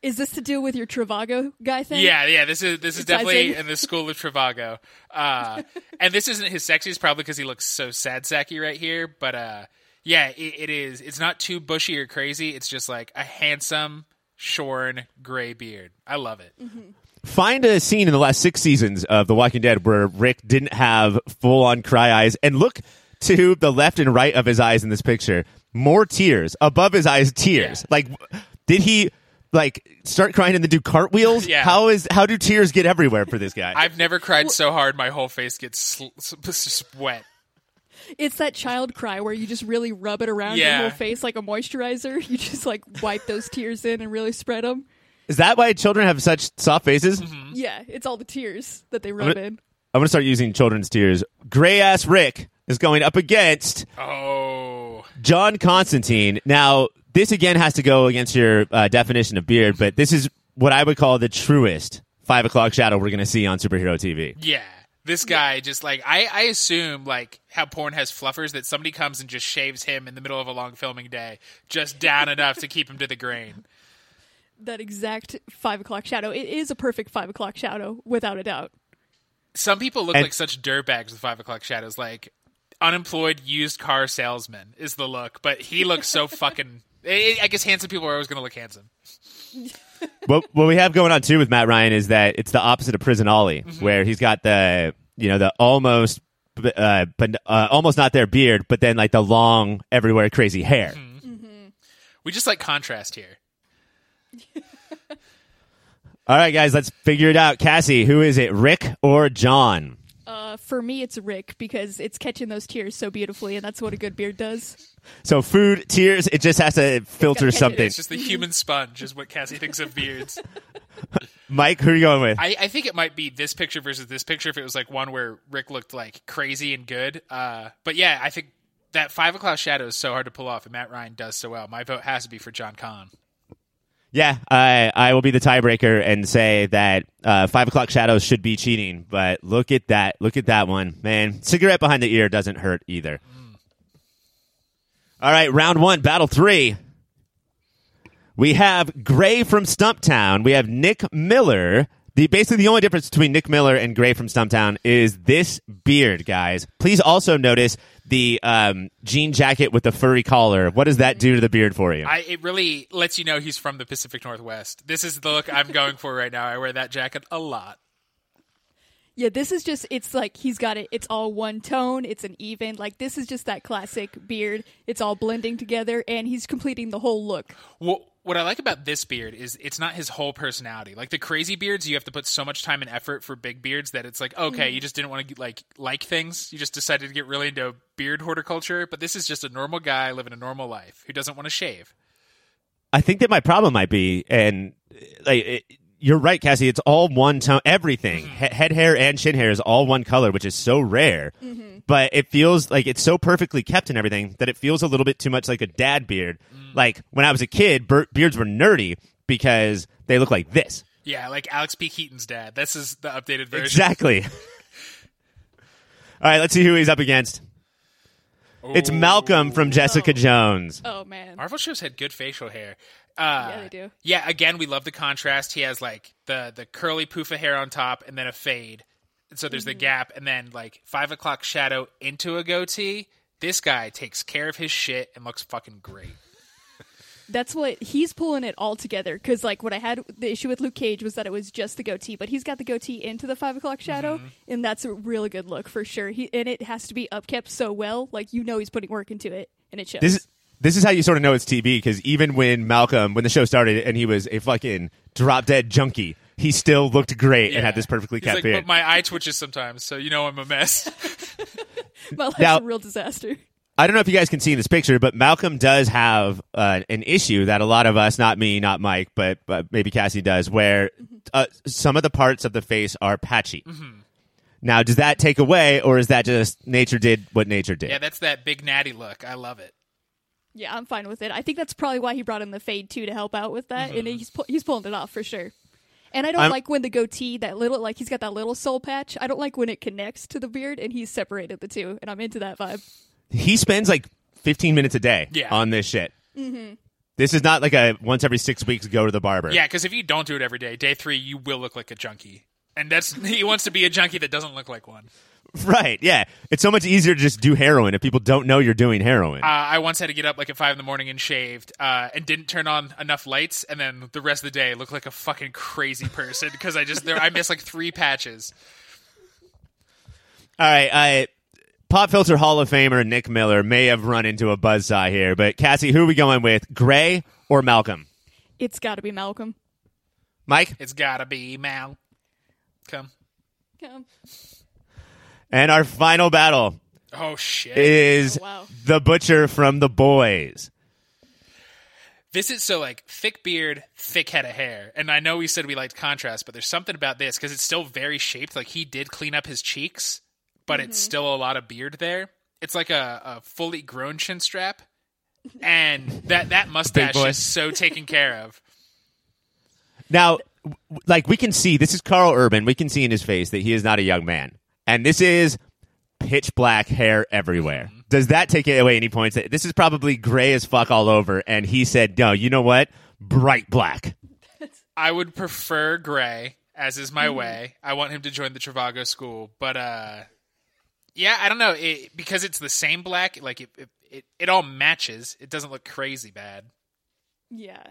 Is this to do with your Trivago guy thing? Yeah, yeah. This is this is It definitely in. in the school of Trivago. Uh, and this isn't his sexiest, probably because he looks so sad sacky right here. But uh, yeah, it, it is. It's not too bushy or crazy. It's just like a handsome, shorn gray beard. I love it. Mm-hmm. Find a scene in the last six seasons of The Walking Dead where Rick didn't have full on cry eyes, and look to the left and right of his eyes in this picture. More tears above his eyes, tears. Yeah. Like, did he like start crying and then do cartwheels? Yeah. How is how do tears get everywhere for this guy? I've never cried so hard my whole face gets sl- s- wet. It's that child cry where you just really rub it around Yeah. your whole face like a moisturizer. You just like wipe those tears in and really spread them. Is that why children have such soft faces? Mm-hmm. Yeah, it's all the tears that they rub gonna- in. I'm gonna start using children's tears. Gray ass Rick is going up against Oh, John Constantine. Now, this again has to go against your uh, definition of beard, but this is what I would call the truest five o'clock shadow we're going to see on superhero TV. yeah. This guy just like I, I assume like how porn has fluffers that somebody comes and just shaves him in the middle of a long filming day, just down enough to keep him to the grain. That exact five o'clock shadow. It is a perfect five o'clock shadow, without a doubt. Some people look And- like such dirtbags with five o'clock shadows, like unemployed used car salesman is the look, but he looks so fucking. I I guess handsome people are always going to look handsome. what what we have going on too with Matt Ryan is that it's the opposite of Prison Ollie, where he's got the you know the almost uh, but uh, almost not their beard, but then like the long everywhere crazy hair. We just like contrast here. All right, guys, let's figure it out. Cassie, who is it, Rick or John? Uh, for me, it's Rick because it's catching those tears so beautifully, and that's what a good beard does. So food, tears, it just has to filter catch something. It's just the human sponge, is what Cassie thinks of beards. Mike, who are you going with? I, I think it might be this picture versus this picture if it was like one where Rick looked like crazy and good. Uh, but yeah, I think that five o'clock shadow is so hard to pull off, and Matt Ryan does so well. My vote has to be for John Kahn. Yeah, I I will be the tiebreaker and say that uh, five o'clock shadows should be cheating. But look at that! Look at that one, man. Cigarette behind the ear doesn't hurt either. All right, round one, battle three. We have Gray from Stumptown. We have Nick Miller. The basically the only difference between Nick Miller and Gray from Stumptown is this beard, guys. Please also notice the um, jean jacket with the furry collar. What does that do to the beard for you? I, it really lets you know he's from the Pacific Northwest. This is the look I'm going for right now. I wear that jacket a lot. Yeah, this is just it's like he's got it it's all one tone, it's an even. Like this is just that classic beard. It's all blending together and he's completing the whole look. Well, what I like about this beard is it's not his whole personality. Like the crazy beards, you have to put so much time and effort for big beards that it's like, okay, mm-hmm. you just didn't want to like like things. You just decided to get really into beard horticulture. But this is just a normal guy living a normal life who doesn't want to shave. I think that my problem might be, and like it, you're right, Cassie. It's all one tone. Everything, mm-hmm. he- head hair and chin hair, is all one color, which is so rare. Mm-hmm. But it feels like it's so perfectly kept and everything that it feels a little bit too much like a dad beard. Like when I was a kid, ber- beards were nerdy because they look like this. Yeah, like Alex P. Keaton's dad. This is the updated version. Exactly. all right, let's see who he's up against. It's Malcolm from Jessica Jones. Oh man. Marvel shows had good facial hair. Uh, Yeah, they do. Yeah, again, we love the contrast. He has like the the curly poof of hair on top, and then a fade. And so there's the Mm-hmm. gap, and then like five o'clock shadow into a goatee. This guy takes care of his shit and looks fucking great. That's what he's pulling it all together. Because like what I had the issue with Luke Cage was that it was just the goatee, but he's got the goatee into the five o'clock shadow, Mm-hmm. and that's a really good look for sure. He and it has to be upkept so well, like you know he's putting work into it, and it shows. This is this is how you sort of know it's TV because even when Malcolm, when the show started, and he was a fucking drop dead junkie, he still looked great and had this perfectly He's kept like, beard. but my eye twitches sometimes, so you know I'm a mess. My life's Now- a real disaster. I don't know if you guys can see in this picture, but Malcolm does have uh, an issue that a lot of us, not me, not Mike, but, but maybe Cassie does, where uh, some of the parts of the face are patchy. Now, does that take away, or is that just nature did what nature did? yeah, that's that big natty look. I love it. Yeah, I'm fine with it. I think that's probably why he brought in the fade too to help out with that, and he's pu- he's pulling it off for sure. And I don't I'm- like when the goatee, that little like he's got that little soul patch. I don't like when it connects to the beard and he's separated the two, and I'm into that vibe. he spends like 15 minutes a day Yeah. on this shit. Mm-hmm. This is not like a once every six weeks go to the barber. Yeah, because if you don't do it every day, day three you will look like a junkie, and that's he wants to be a junkie that doesn't look like one. Right, yeah. It's so much easier to just do heroin if people don't know you're doing heroin. Uh, I once had to get up like at five in the morning and shaved, uh, and didn't turn on enough lights, and then the rest of the day looked like a fucking crazy person because I just there I missed like three patches. All right, I Pop Filter Hall of Famer Nick Miller may have run into a buzzsaw here, but Cassie, who are we going with? Gray or Malcolm? It's got to be Malcolm. Mike? It's gotta be Mal. Come. Come. And our final battle Oh shit. is Oh, wow. the butcher from the boys. This is so like thick beard, thick head of hair. And I know we said we liked contrast, but there's something about this because it's still very shaped. Like he did clean up his cheeks, but it's mm-hmm. still a lot of beard there. It's like a, a fully grown chin strap. And that, that mustache boy. is so taken care of. Now, w- like we can see, this is Karl Urban. We can see in his face that he is not a young man, and this is pitch black hair everywhere. Does that take away any points? This is probably gray as fuck all over, and he said, "No, you know what? Bright black." I would prefer Gray, as is my way. I want him to join the Trivago school, but uh, yeah, I don't know it, because it's the same black. Like it, it, it, it all matches. It doesn't look crazy bad. Yeah.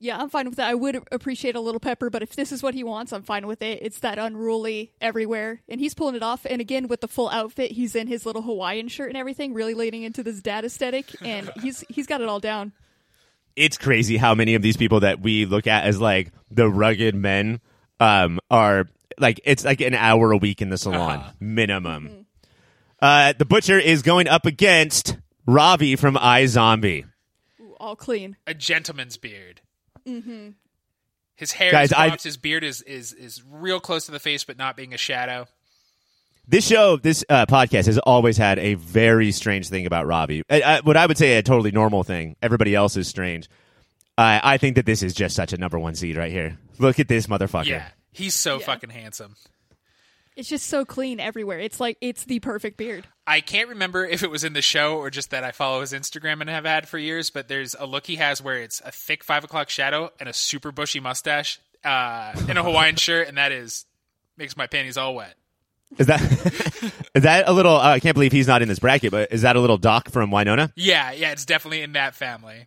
Yeah, I'm fine with that. I would appreciate a little pepper, but if this is what he wants, I'm fine with it. It's that unruly everywhere, and he's pulling it off. And again, with the full outfit, he's in his little Hawaiian shirt and everything, really leaning into this dad aesthetic, and he's he's got it all down. It's crazy how many of these people that we look at as like the rugged men um, are like it's like an hour a week in the salon minimum. Uh, the butcher is going up against Ravi from iZombie. Ooh, all clean. a gentleman's beard. Mm-hmm. His hair Guys, is cropped. His beard is, is is real close to the face, but not being a shadow. This show, this uh, podcast has always had a very strange thing about Robbie. Uh, uh, what I would say a totally normal thing. Everybody else is strange. I I think that this is just such a number one seed right here. Look at this motherfucker. Yeah, he's so Yeah. fucking handsome. It's just so clean everywhere. It's like it's the perfect beard. I can't remember if it was in the show or just that I follow his Instagram and have had for years, but there's a look he has where it's a thick five o'clock shadow and a super bushy mustache uh, in a Hawaiian shirt, and that is makes my panties all wet. Is that is that a little? Uh, I can't believe he's not in this bracket, but is that a little Doc from Wynonna? Yeah, yeah, it's definitely in that family.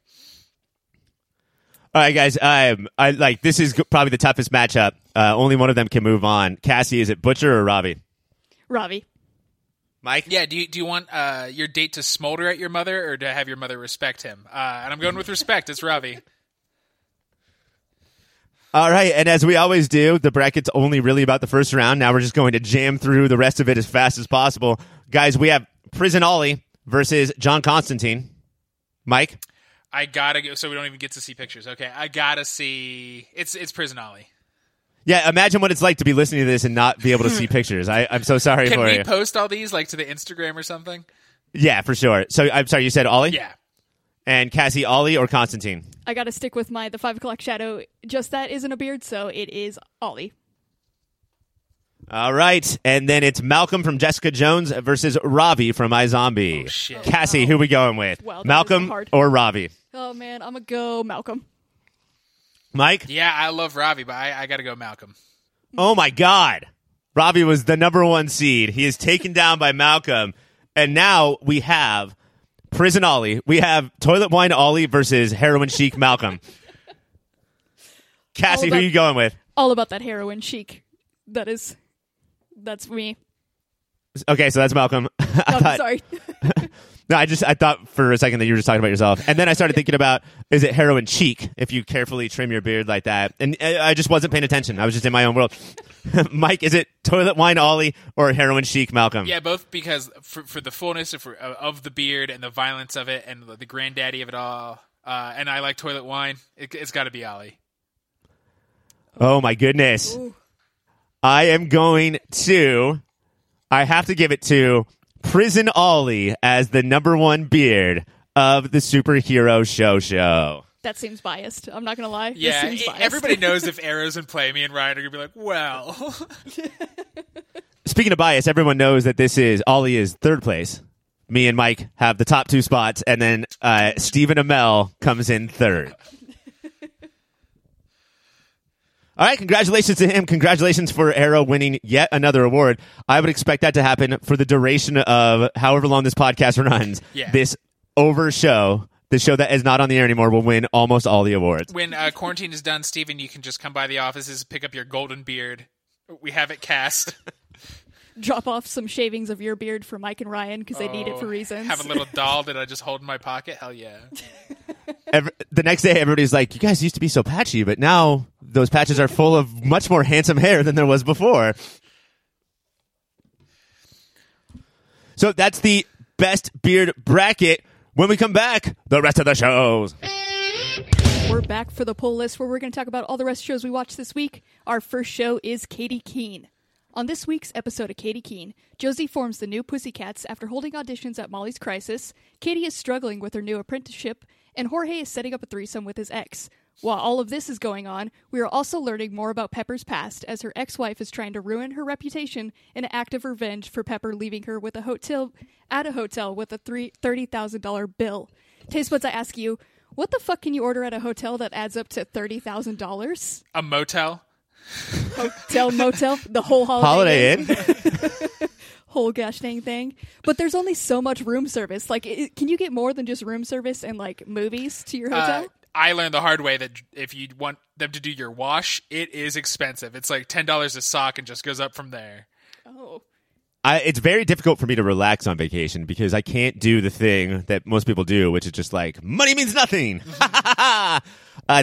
All right, guys. Um, I like this is probably the toughest matchup. Uh, only one of them can move on. Cassie, is it Butcher or Robbie? Ravi. Mike. Yeah, do you do you want uh, your date to smolder at your mother or to have your mother respect him? Uh, and I'm going with respect. It's Ravi. All right, and as we always do, the bracket's only really about the first round. Now we're just going to jam through the rest of it as fast as possible, guys. We have Prison Ollie versus John Constantine. Mike. I gotta go. So we don't even get to see pictures. Okay, I gotta see. It's it's Prison Ollie. Yeah, imagine what it's like to be listening to this and not be able to see pictures. I, I'm so sorry Can for we you. post all these like to the Instagram or something? yeah, for sure. So I'm sorry, you said Ollie? Yeah. And Cassie, Ollie or Constantine? I got to stick with my the five o'clock shadow. Just that isn't a beard, so it is Ollie. All right, and then it's Malcolm from Jessica Jones versus Ravi from iZombie. Oh, shit. Cassie, who we going with? Well, Malcolm or Ravi? Oh man, I'm gonna go Malcolm. Mike? Yeah, I love Ravi, but I, I gotta go Malcolm. Oh my God. Ravi was the number one seed. He is taken down by Malcolm. And now we have Prison Ollie. We have Toilet Wine Ollie versus Heroin Chic Malcolm. Cassie, All who are you going with? All about that heroin chic. That is, that's me. Okay, so that's Malcolm. I I'm thought- sorry. No, I just I thought for a second that you were just talking about yourself, and then I started thinking about is it heroin cheek if you carefully trim your beard like that, and I I just wasn't paying attention. I was just in my own world. Mike, is it toilet wine Ollie or heroin chic Malcolm? Yeah, both because for for the fullness of, of the beard and the violence of it and the granddaddy of it all. Uh, and I like toilet wine. It, it's got to be Ollie. Oh my goodness. I am going to I have to give it to Prison Ollie as the number one beard of the superhero show show. that seems biased. I'm not gonna lie. Yeah, this seems biased. everybody knows if Arrow's and play, me and Ryan are gonna be like, well, Speaking of bias, everyone knows that this is Ollie is third place. Me and Mike have the top two spots, and then uh, Stephen Amell comes in third. All right, congratulations to him. Congratulations for Arrow winning yet another award. I would expect that to happen for the duration of however long this podcast runs. Yeah. This over show, the show that is not on the air anymore, will win almost all the awards. when uh, quarantine is done, Stephen, you can just come by the offices, pick up your golden beard. We have it cast. Drop off some shavings of your beard for Mike and Ryan because they need it for Oh, reasons. Have a little doll that I just hold in my pocket. Hell yeah. Every, the next day, everybody's like, "You guys used to be so patchy, but now those patches are full of much more handsome hair than there was before." So that's the best beard bracket. When we come back, the rest of the shows. We're back for the poll list where we're going to talk about all the rest of shows we watched this week. Our first show is Katy Keene. On this week's episode of Katy Keene, Josie forms the new Pussycats after holding auditions at Molly's Crisis. Katy is struggling with her new apprenticeship, and Jorge is setting up a threesome with his ex. While all of this is going on, we are also learning more about Pepper's past as her ex-wife is trying to ruin her reputation in an act of revenge for Pepper leaving her with a hotel at a hotel with a three thirty thousand dollar bill. Taste buds, I ask you, what the fuck can you order at a hotel that adds up to thirty thousand dollars? A motel. Hotel, motel, the whole holiday, Holiday Inn, Inn. whole gosh dang thing. But there's only so much room service. Like, it, can you get more than just room service and like movies to your hotel? Uh, I learned the hard way that if you want them to do your wash, it is expensive. It's like ten dollars a sock and just goes up from there. oh, I, it's very difficult for me to relax on vacation because I can't do the thing that most people do, which is just like money means nothing. uh,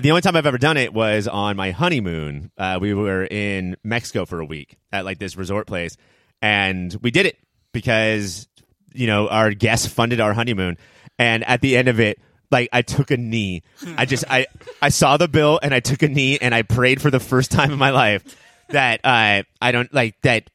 the only time I've ever done it was on my honeymoon. Uh, we were in Mexico for a week at like this resort place, and we did it because you know our guests funded our honeymoon, and at the end of it. Like I took a knee. I just I I saw the bill and I took a knee and I prayed for the first time in my life that uh, I don't like that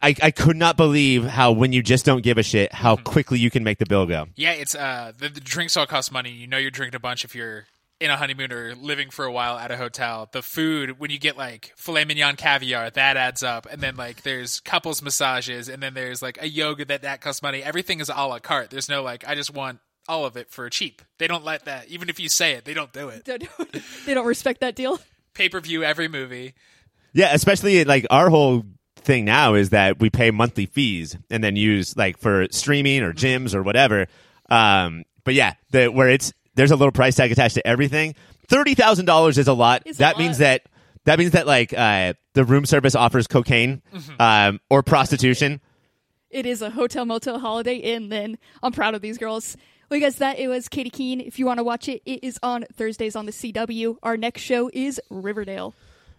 I, I could not believe how when you just don't give a shit how quickly you can make the bill go. Yeah, it's uh the, the drinks all cost money. You know you're drinking a bunch if you're in a honeymoon or living for a while at a hotel, the food when you get like filet mignon caviar, that adds up, and then like there's couples massages, and then there's like a yoga that that costs money. Everything is a la carte. There's no like I just want all of it for cheap. They don't let that. Even if you say it, they don't do it. they don't respect that deal. Pay per view every movie. Yeah, especially like our whole thing now is that we pay monthly fees and then use like for streaming or gyms or whatever. Um, but yeah, the where it's there's a little price tag attached to everything. Thirty thousand dollars is a lot. It's a that lot. means that that means that like uh, the room service offers cocaine Mm-hmm. um, or prostitution. It is a hotel motel holiday inn. Then I'm proud of these girls. Well, you guys, that it was Katy Keene. If you want to watch it, it is on Thursdays on the CW. Our next show is Riverdale.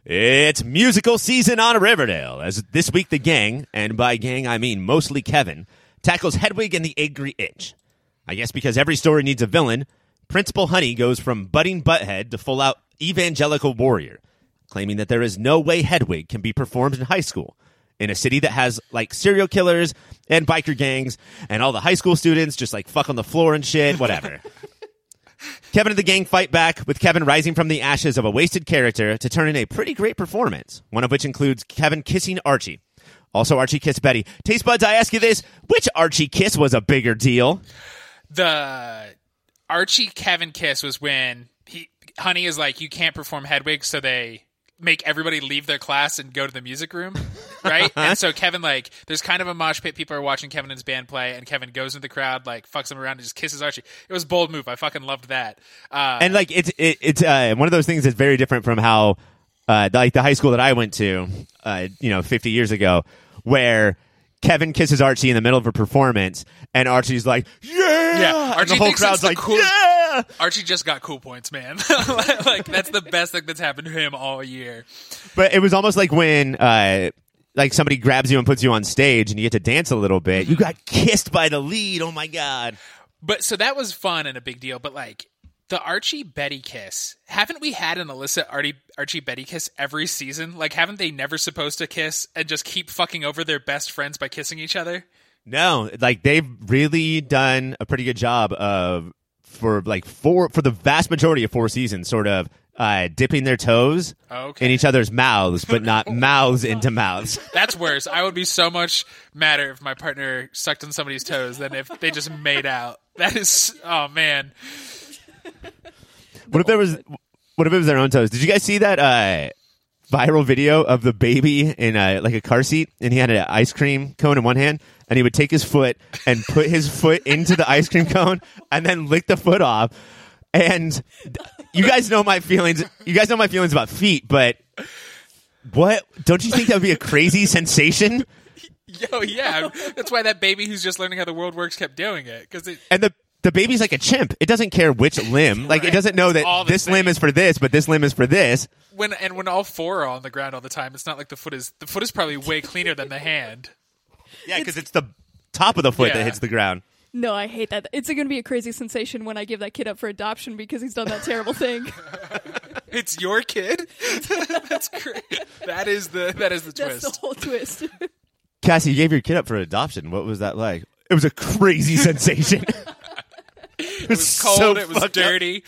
It's musical season on Riverdale, as this week the gang, and by gang I mean mostly Kevin, tackles Hedwig and the Angry Inch. I guess because every story needs a villain, Principal Honey goes from budding butthead to full out evangelical warrior, claiming that there is no way Hedwig can be performed in high school. In a city that has like serial killers and biker gangs, and all the high school students just like fuck on the floor and shit, whatever. Kevin and the gang fight back, with Kevin rising from the ashes of a wasted character to turn in a pretty great performance, one of which includes Kevin kissing Archie. Also, Archie kissed Betty. Taste buds, I ask you this which Archie kiss was a bigger deal? the Archie Kevin kiss was when he Honey is like you can't perform Hedwig, so they make everybody leave their class and go to the music room, right? and so Kevin like there's kind of a mosh pit. People are watching Kevin and his band play, and Kevin goes into the crowd, like fucks him around, and just kisses Archie. It was a bold move. I fucking loved that. Uh, And like, it's, it, it's uh, one of those things that's very different from how, uh, like the high school that I went to, uh, you know, 50 years ago, where Kevin kisses Archie in the middle of a performance, and Archie's like, yeah! Yeah, and the whole crowd's the like, coolest- yeah! Archie just got cool points, man. like that's the best thing that's happened to him all year. But it was almost like when uh like somebody grabs you and puts you on stage and you get to dance a little bit. You got kissed by the lead. Oh my god. But so that was fun and a big deal. But like the Archie Betty kiss, haven't we had an Alyssa Archie, Archie Betty kiss every season? Like, haven't they never supposed to kiss and just keep fucking over their best friends by kissing each other? No, like they've really done a pretty good job of for like four for the vast majority of four seasons sort of uh dipping their toes Okay. in each other's mouths but not mouths into mouths. That's worse. I would be so much madder if my partner sucked on somebody's toes than if they just made out. That is, oh man. What if there was what if it was their own toes? Did you guys see that uh viral video of the baby in a like a car seat and he had an ice cream cone in one hand and he would take his foot and put his foot into the ice cream cone and then lick the foot off. And you guys know my feelings you guys know my feelings about feet but what don't you think that would be a crazy sensation? Yo, yeah. That's why that baby who's just learning how the world works kept doing it. Because it, and the the baby's like a chimp. It doesn't care which limb. Like it doesn't know that this limb is for this but this limb is for this when and when all four are on the ground all the time, it's not like the foot is the foot is probably way cleaner than the hand. yeah because it's the top of the foot that hits the ground No, I hate that. It's going to be a crazy sensation when I give that kid up for adoption because he's done that terrible thing. It's your kid. That's great. That is the that is the That's twist. the whole twist. Cassie, you gave your kid up for adoption. What was that like? It was a crazy sensation. It was cold. it was dirty.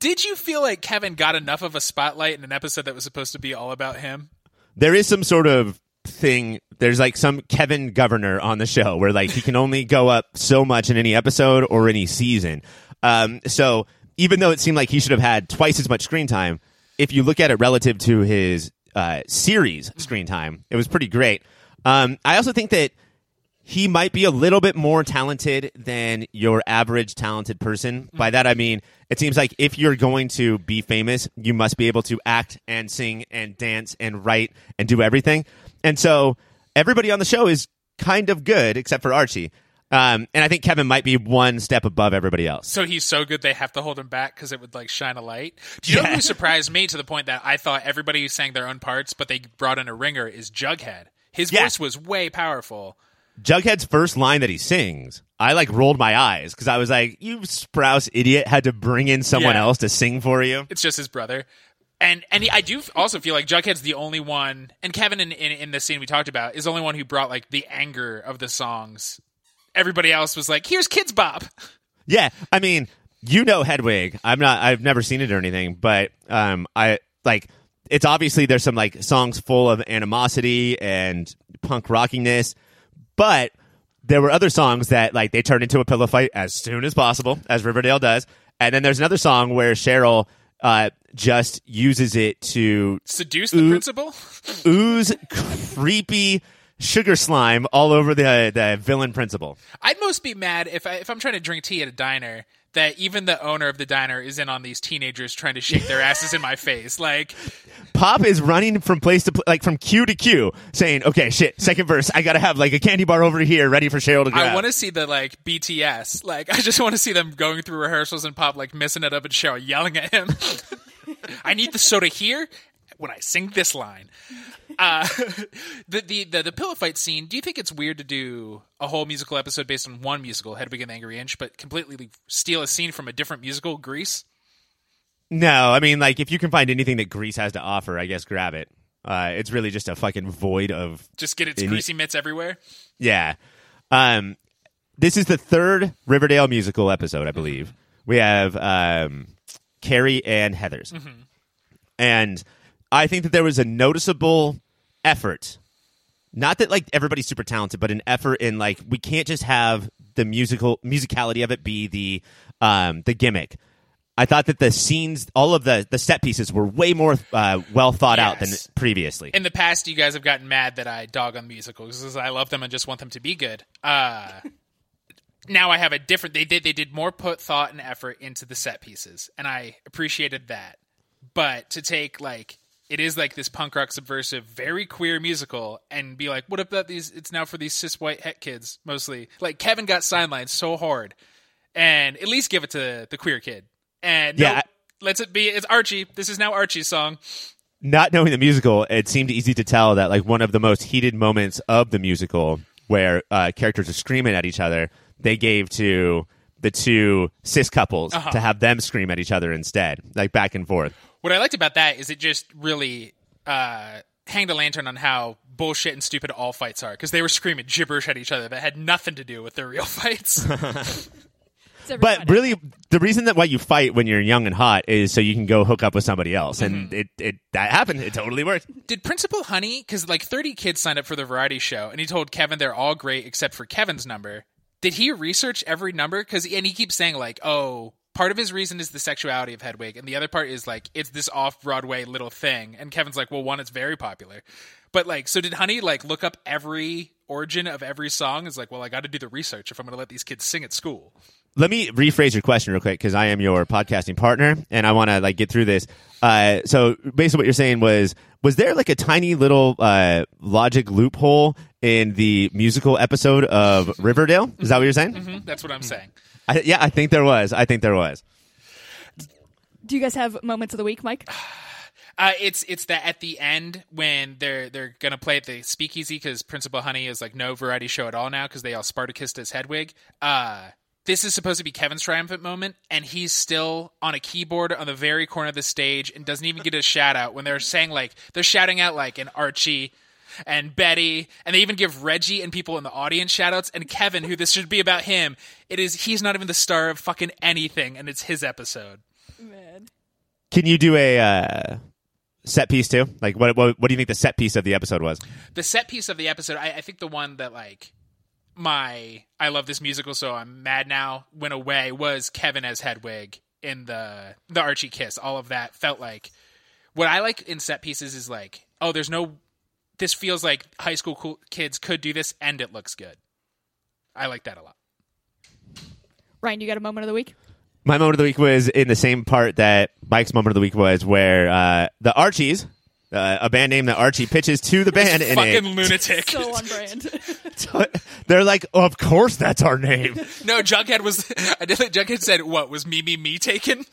Did you feel like Kevin got enough of a spotlight in an episode that was supposed to be all about him? There is some sort of thing. There's like some Kevin Governor on the show where like he can only go up so much in any episode or any season. Um, so even though it seemed like he should have had twice as much screen time, if you look at it relative to his uh, series screen time, it was pretty great. Um, I also think that he might be a little bit more talented than your average talented person. By that I mean, it seems like if you're going to be famous, you must be able to act and sing and dance and write and do everything. And so everybody on the show is kind of good except for Archie. Um, and I think Kevin might be one step above everybody else. So he's so good they have to hold him back because it would like shine a light. Do you know who surprised me to the point that I thought everybody sang their own parts, but they brought in a ringer is Jughead. His Yeah. voice was way powerful. Jughead's first line that he sings, I like rolled my eyes because I was like, "You Sprouse idiot had to bring in someone Yeah. else to sing for you." It's just his brother. And and he, I do also feel like Jughead's the only one, and Kevin in, in in the scene we talked about is the only one who brought like the anger of the songs. Everybody else was like, "Here's Kidz Bop." Yeah, I mean, you know Hedwig. I'm not. I've never seen it or anything, but um, I like. It's obviously there's some like songs full of animosity and punk rockiness, but there were other songs that like they turned into a pillow fight as soon as possible, as Riverdale does. And then there's another song where Cheryl uh, just uses it to Seduce the principal? ooze creepy sugar slime all over the the villain principal. I'd most be mad if I, if I'm trying to drink tea at a diner that even the owner of the diner is in on these teenagers trying to shake their asses in my face. Like, Pop is running from place to pl- like from queue to queue, saying, "Okay, shit, second verse. I gotta have like a candy bar over here, ready for Cheryl to grab." I want to see the like BTS. Like, I just want to see them going through rehearsals and Pop like messing it up and Cheryl yelling at him. I need the soda here when I sing this line. Uh, the, the the the pillow fight scene. Do you think it's weird to do a whole musical episode based on one musical, Hedwig and the Angry Inch, but completely steal a scene from a different musical, Grease? No, I mean like if you can find anything that Grease has to offer, I guess grab it. Uh, it's really just a fucking void of Just get its Any- greasy mitts everywhere. yeah. Um, this is the third Riverdale musical episode, I believe. We have um, Carrie and Heathers, and I think that there was a noticeable effort. Not that like everybody's super talented, but an effort in like we can't just have the musical musicality of it be the um, the gimmick. I thought that the scenes, all of the the set pieces, were way more uh, well thought out than previously. In the past, you guys have gotten mad that I dog on musicals because I love them and just want them to be good. Uh, now I have a different. They did. They did more put thought and effort into the set pieces, and I appreciated that. But to take like it is like this punk rock subversive, very queer musical, and be like, what about these? It's now for these cis white het kids mostly. Like Kevin got sidelined so hard, and at least give it to the queer kid. And Yeah, yeah, I- let's it be. It's Archie. This is now Archie's song. not knowing the musical, it seemed easy to tell that like one of the most heated moments of the musical, where uh, characters are screaming at each other, they gave to the two cis couples Uh-huh. to have them scream at each other instead, like back and forth. What I liked about that is it just really uh, hanged a lantern on how bullshit and stupid all fights are because they were screaming gibberish at each other that had nothing to do with the real fights. But really, the reason that why you fight when you're young and hot is so you can go hook up with somebody else, and it, it that happened. It totally worked. Did Principal Honey, because like 30 kids signed up for the variety show, and he told Kevin they're all great except for Kevin's number. Did he research every number? Because and he keeps saying like, oh, part of his reason is the sexuality of Hedwig, and the other part is like it's this off Broadway little thing. And Kevin's like, well, one, it's very popular, but like, so did Honey like look up every origin of every song? Is like, well, I got to do the research if I'm going to let these kids sing at school. Let me rephrase your question real quick because I am your podcasting partner and I want to like get through this. Uh, so basically, what you're saying was, was there like a tiny little uh, logic loophole in the musical episode of Riverdale? Is that what you're saying? Hmm, That's what I'm saying. I, yeah, I think there was. I think there was. Do you guys have moments of the week, Mike? Uh, it's it's that at the end when they're they're gonna play at the speakeasy because Principal Honey is like no variety show at all now because they all Spartacused as Hedwig. Uh, this is supposed to be Kevin's triumphant moment, and he's still on a keyboard on the very corner of the stage and doesn't even get a shout out when they're saying like they're shouting out like an Archie and Betty, and they even give Reggie and people in the audience shoutouts and Kevin, who this should be about him, it is he's not even the star of fucking anything, and it's his episode. Man. Can you do a uh, set piece too? Like, what, what what do you think the set piece of the episode was? the set piece of the episode I, I think the one that like my i love this musical so i'm mad now went away was kevin as hedwig in the the archie kiss all of that felt like what i like in set pieces is like oh there's no this feels like high school cool kids could do this and it looks good i like that a lot Ryan, you got a moment of the week? My moment of the week was in the same part that Mike's moment of the week was, where uh, the Archies, uh, a band name that Archie pitches to the band, in fucking it. lunatic So on brand. They're like, of course that's our name. no jughead was i did think jughead said what was me me me taken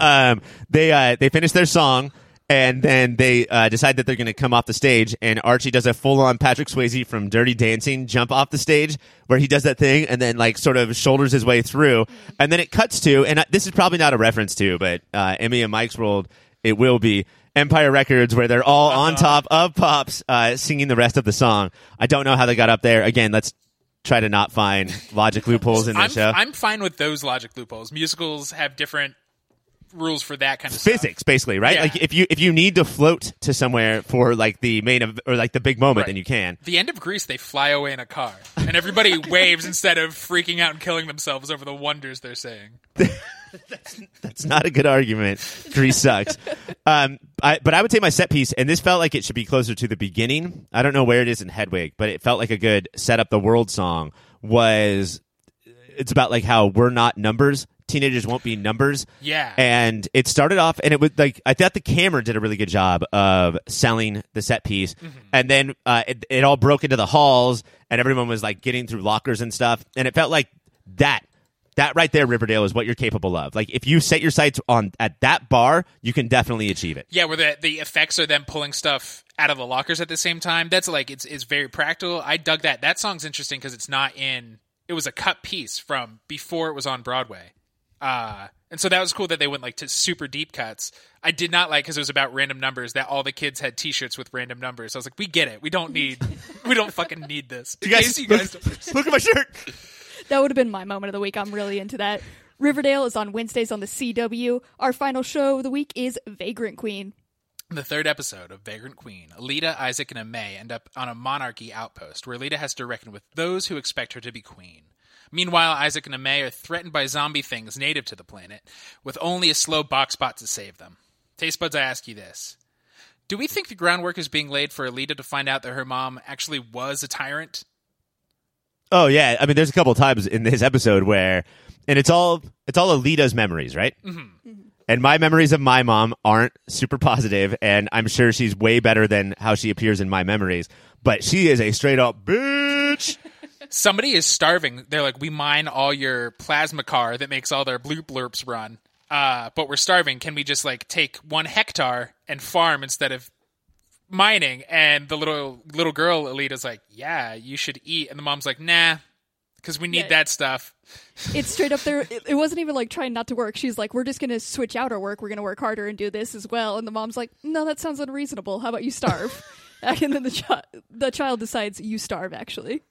um, they uh, they finish their song and then they uh, decide that they're going to come off the stage and archie does a full-on patrick swayze from dirty dancing jump off the stage where he does that thing and then like sort of shoulders his way through and then it cuts to and this is probably not a reference to but uh, emmy and mike's world it will be empire records where they're all on top of pops uh, singing the rest of the song i don't know how they got up there again let's try to not find logic loopholes in the show. I'm fine with those logic loopholes. Musicals have different rules for that kind of Physics, stuff. basically, right? Yeah. Like if you if you need to float to somewhere for like the main of, or like the big moment, Right. then you can. The end of Grease, they fly away in a car, and everybody waves instead of freaking out and killing themselves over the wonders they're saying. that's, that's not a good argument. Grease sucks. Um, I, but I would say my set piece, and this felt like it should be closer to the beginning. I don't know where it is in Hedwig, but it felt like a good set up the world song. Was it's about like how we're not numbers. Teenagers won't be numbers. Yeah. And it started off, and it was like I thought the camera did a really good job of selling the set piece, and then uh, it, it all broke into the halls, and everyone was like getting through lockers and stuff, and it felt like that. That right there, Riverdale, is what you're capable of. Like if you set your sights on at that bar, you can definitely achieve it. Yeah, where the the effects are them pulling stuff out of the lockers at the same time. That's like it's it's very practical. I dug that. That song's interesting because it's not in. It was a cut piece from before it was on Broadway, uh, and so that was cool that they went like to super deep cuts. I did not like because it was about random numbers that all the kids had T-shirts with random numbers. I was like, we get it. We don't need. we don't fucking need this. You guys, you guys don't- look at my shirt. That would have been my moment of the week. I'm really into that. Riverdale is on Wednesdays on the CW. Our final show of the week is Vagrant Queen. The third episode of Vagrant Queen, Elida, Isaac, and May end up on a monarchy outpost where Elida has to reckon with those who expect her to be queen. Meanwhile, Isaac and May are threatened by zombie things native to the planet, with only a slow box bot to save them. Taste buds, I ask you this. Do we think the groundwork is being laid for Elida to find out that her mom actually was a tyrant? Oh yeah, I mean, there's a couple times in this episode where, and it's all it's all Elida's memories, right? Mm-hmm. And my memories of my mom aren't super positive, and I'm sure she's way better than how she appears in my memories. But she is a straight up bitch. Somebody is starving. They're like, we mine all your plasma car that makes all their bloop blurps run. Uh, but we're starving. Can we just like take one hectare and farm instead of mining? And the little little girl Elida's like, yeah, you should eat. And the mom's like, nah, because we need Yeah. that stuff. It's straight up there. It, wasn't even like trying not to work. She's like, we're just going to switch out our work. We're going to work harder and do this as well. And the mom's like, no, that sounds unreasonable. How about you starve? and then the, chi- the child decides you starve, actually.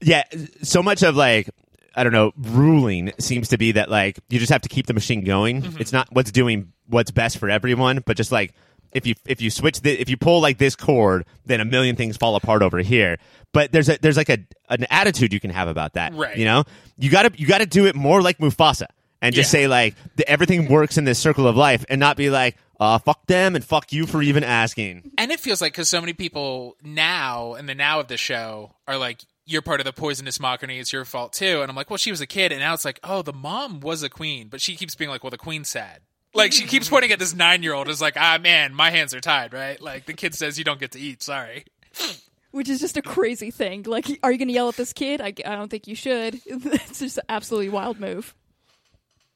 Yeah, so much of like I don't know, ruling seems to be that like you just have to keep the machine going. It's not what's doing what's best for everyone, but just like if you if you switch the if you pull like this cord, then a million things fall apart over here. But there's a there's like a an attitude you can have about that. Right. You know? You gotta you gotta do it more like Mufasa. And just Yeah. say like the, everything works in this circle of life and not be like, uh, fuck them and fuck you for even asking. And it feels like because so many people now in the now of the show are like, you're part of the poisonous mockery. It's your fault too. And I'm like, well, she was a kid, and now it's like, oh, the mom was a queen, but she keeps being like, well, the queen's sad. Like she keeps pointing at this nine year old. Is like, ah, man, my hands are tied, right? Like the kid says, you don't get to eat. Sorry. Which is just a crazy thing. Like, are you going to yell at this kid? I, I don't think you should. it's just an absolutely wild move.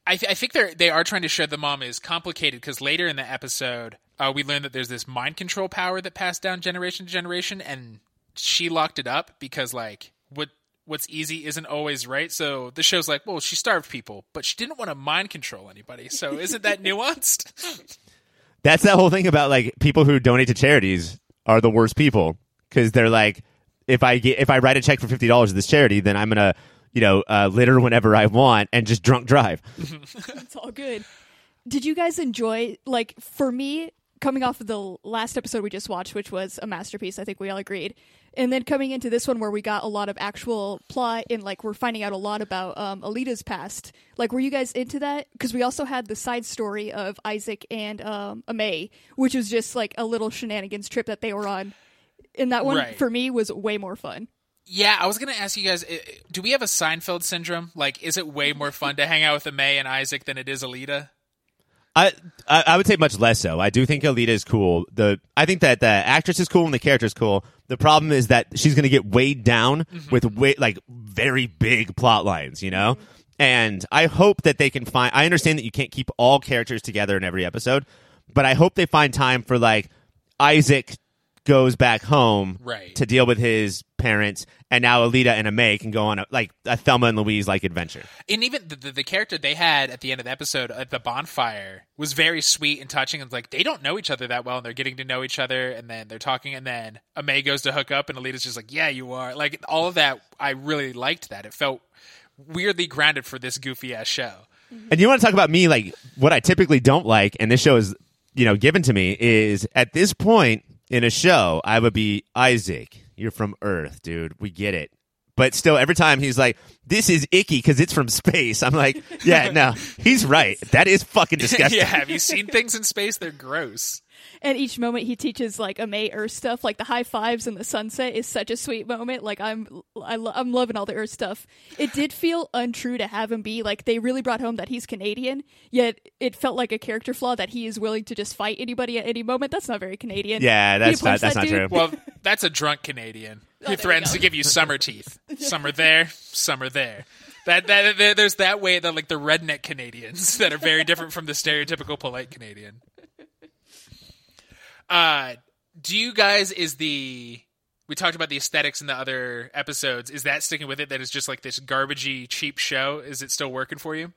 I, th- I think they're they are trying to show the mom is complicated because later in the episode uh, we learn that there's this mind control power that passed down generation to generation, and she locked it up because like what what's easy isn't always right. So the show's like, well, she starved people, but she didn't want to mind control anybody. So isn't that nuanced? That's that whole thing about like people who donate to charities are the worst people because they're like, if I get if I write a check for fifty dollars to this charity, then I'm gonna you know uh, litter whenever I want and just drunk drive. It's all good. Did you guys enjoy, like, for me, coming off of the last episode we just watched, which was a masterpiece, I think we all agreed, and then coming into this one where we got a lot of actual plot and, like, we're finding out a lot about um, Elida's past. Like, were you guys into that? Because we also had the side story of Isaac and um, May, which was just, like, a little shenanigans trip that they were on. And that one, Right. for me, was way more fun. yeah, I was gonna ask you guys, do we have a Seinfeld syndrome? Like, is it way more fun to hang out with Amay and Isaac than it is Elida? I, I I would say much less so. I do think Elida is cool. The I think that the actress is cool and the character is cool. The problem is that she's going to get weighed down mm-hmm. with way, like very big plot lines, you know. And I hope that they can find. I understand that you can't keep all characters together in every episode, but I hope they find time for like Isaac goes back home Right. to deal with his parents, and now Elida and May can go on a like a Thelma and Louise like adventure. and even the, the, the character they had at the end of the episode at the bonfire was very sweet and touching and like they don't know each other that well and they're getting to know each other and then they're talking and then May goes to hook up and Elida's just like yeah you are like all of that I really liked that it felt weirdly grounded for this goofy ass show mm-hmm. And you want to talk about me like what I typically don't like, and this show is you know given to me is at this point in a show I would be Isaac. You're from Earth, dude. We get it. But still, every time he's like, "This is icky because it's from space." I'm like, "Yeah, no, he's right. That is fucking disgusting." yeah have you seen things in space they're gross And each moment he teaches like a May Earth stuff, like the high fives and the sunset is such a sweet moment. Like I'm, I lo- I'm loving all the Earth stuff. It did feel untrue to have him be like they really brought home that he's Canadian, yet it felt like a character flaw that he is willing to just fight anybody at any moment. That's not very Canadian. Yeah, that's not, that's that not dude? true. well that's a drunk Canadian Oh, who there we threatens to give you summer teeth some are there some are there that, that, that there's that way that like the redneck Canadians that are very different from the stereotypical polite Canadian Uh, do you guys is the we talked about the aesthetics in the other episodes? Is that sticking with it? That is just like this garbagey, cheap show. Is it still working for you?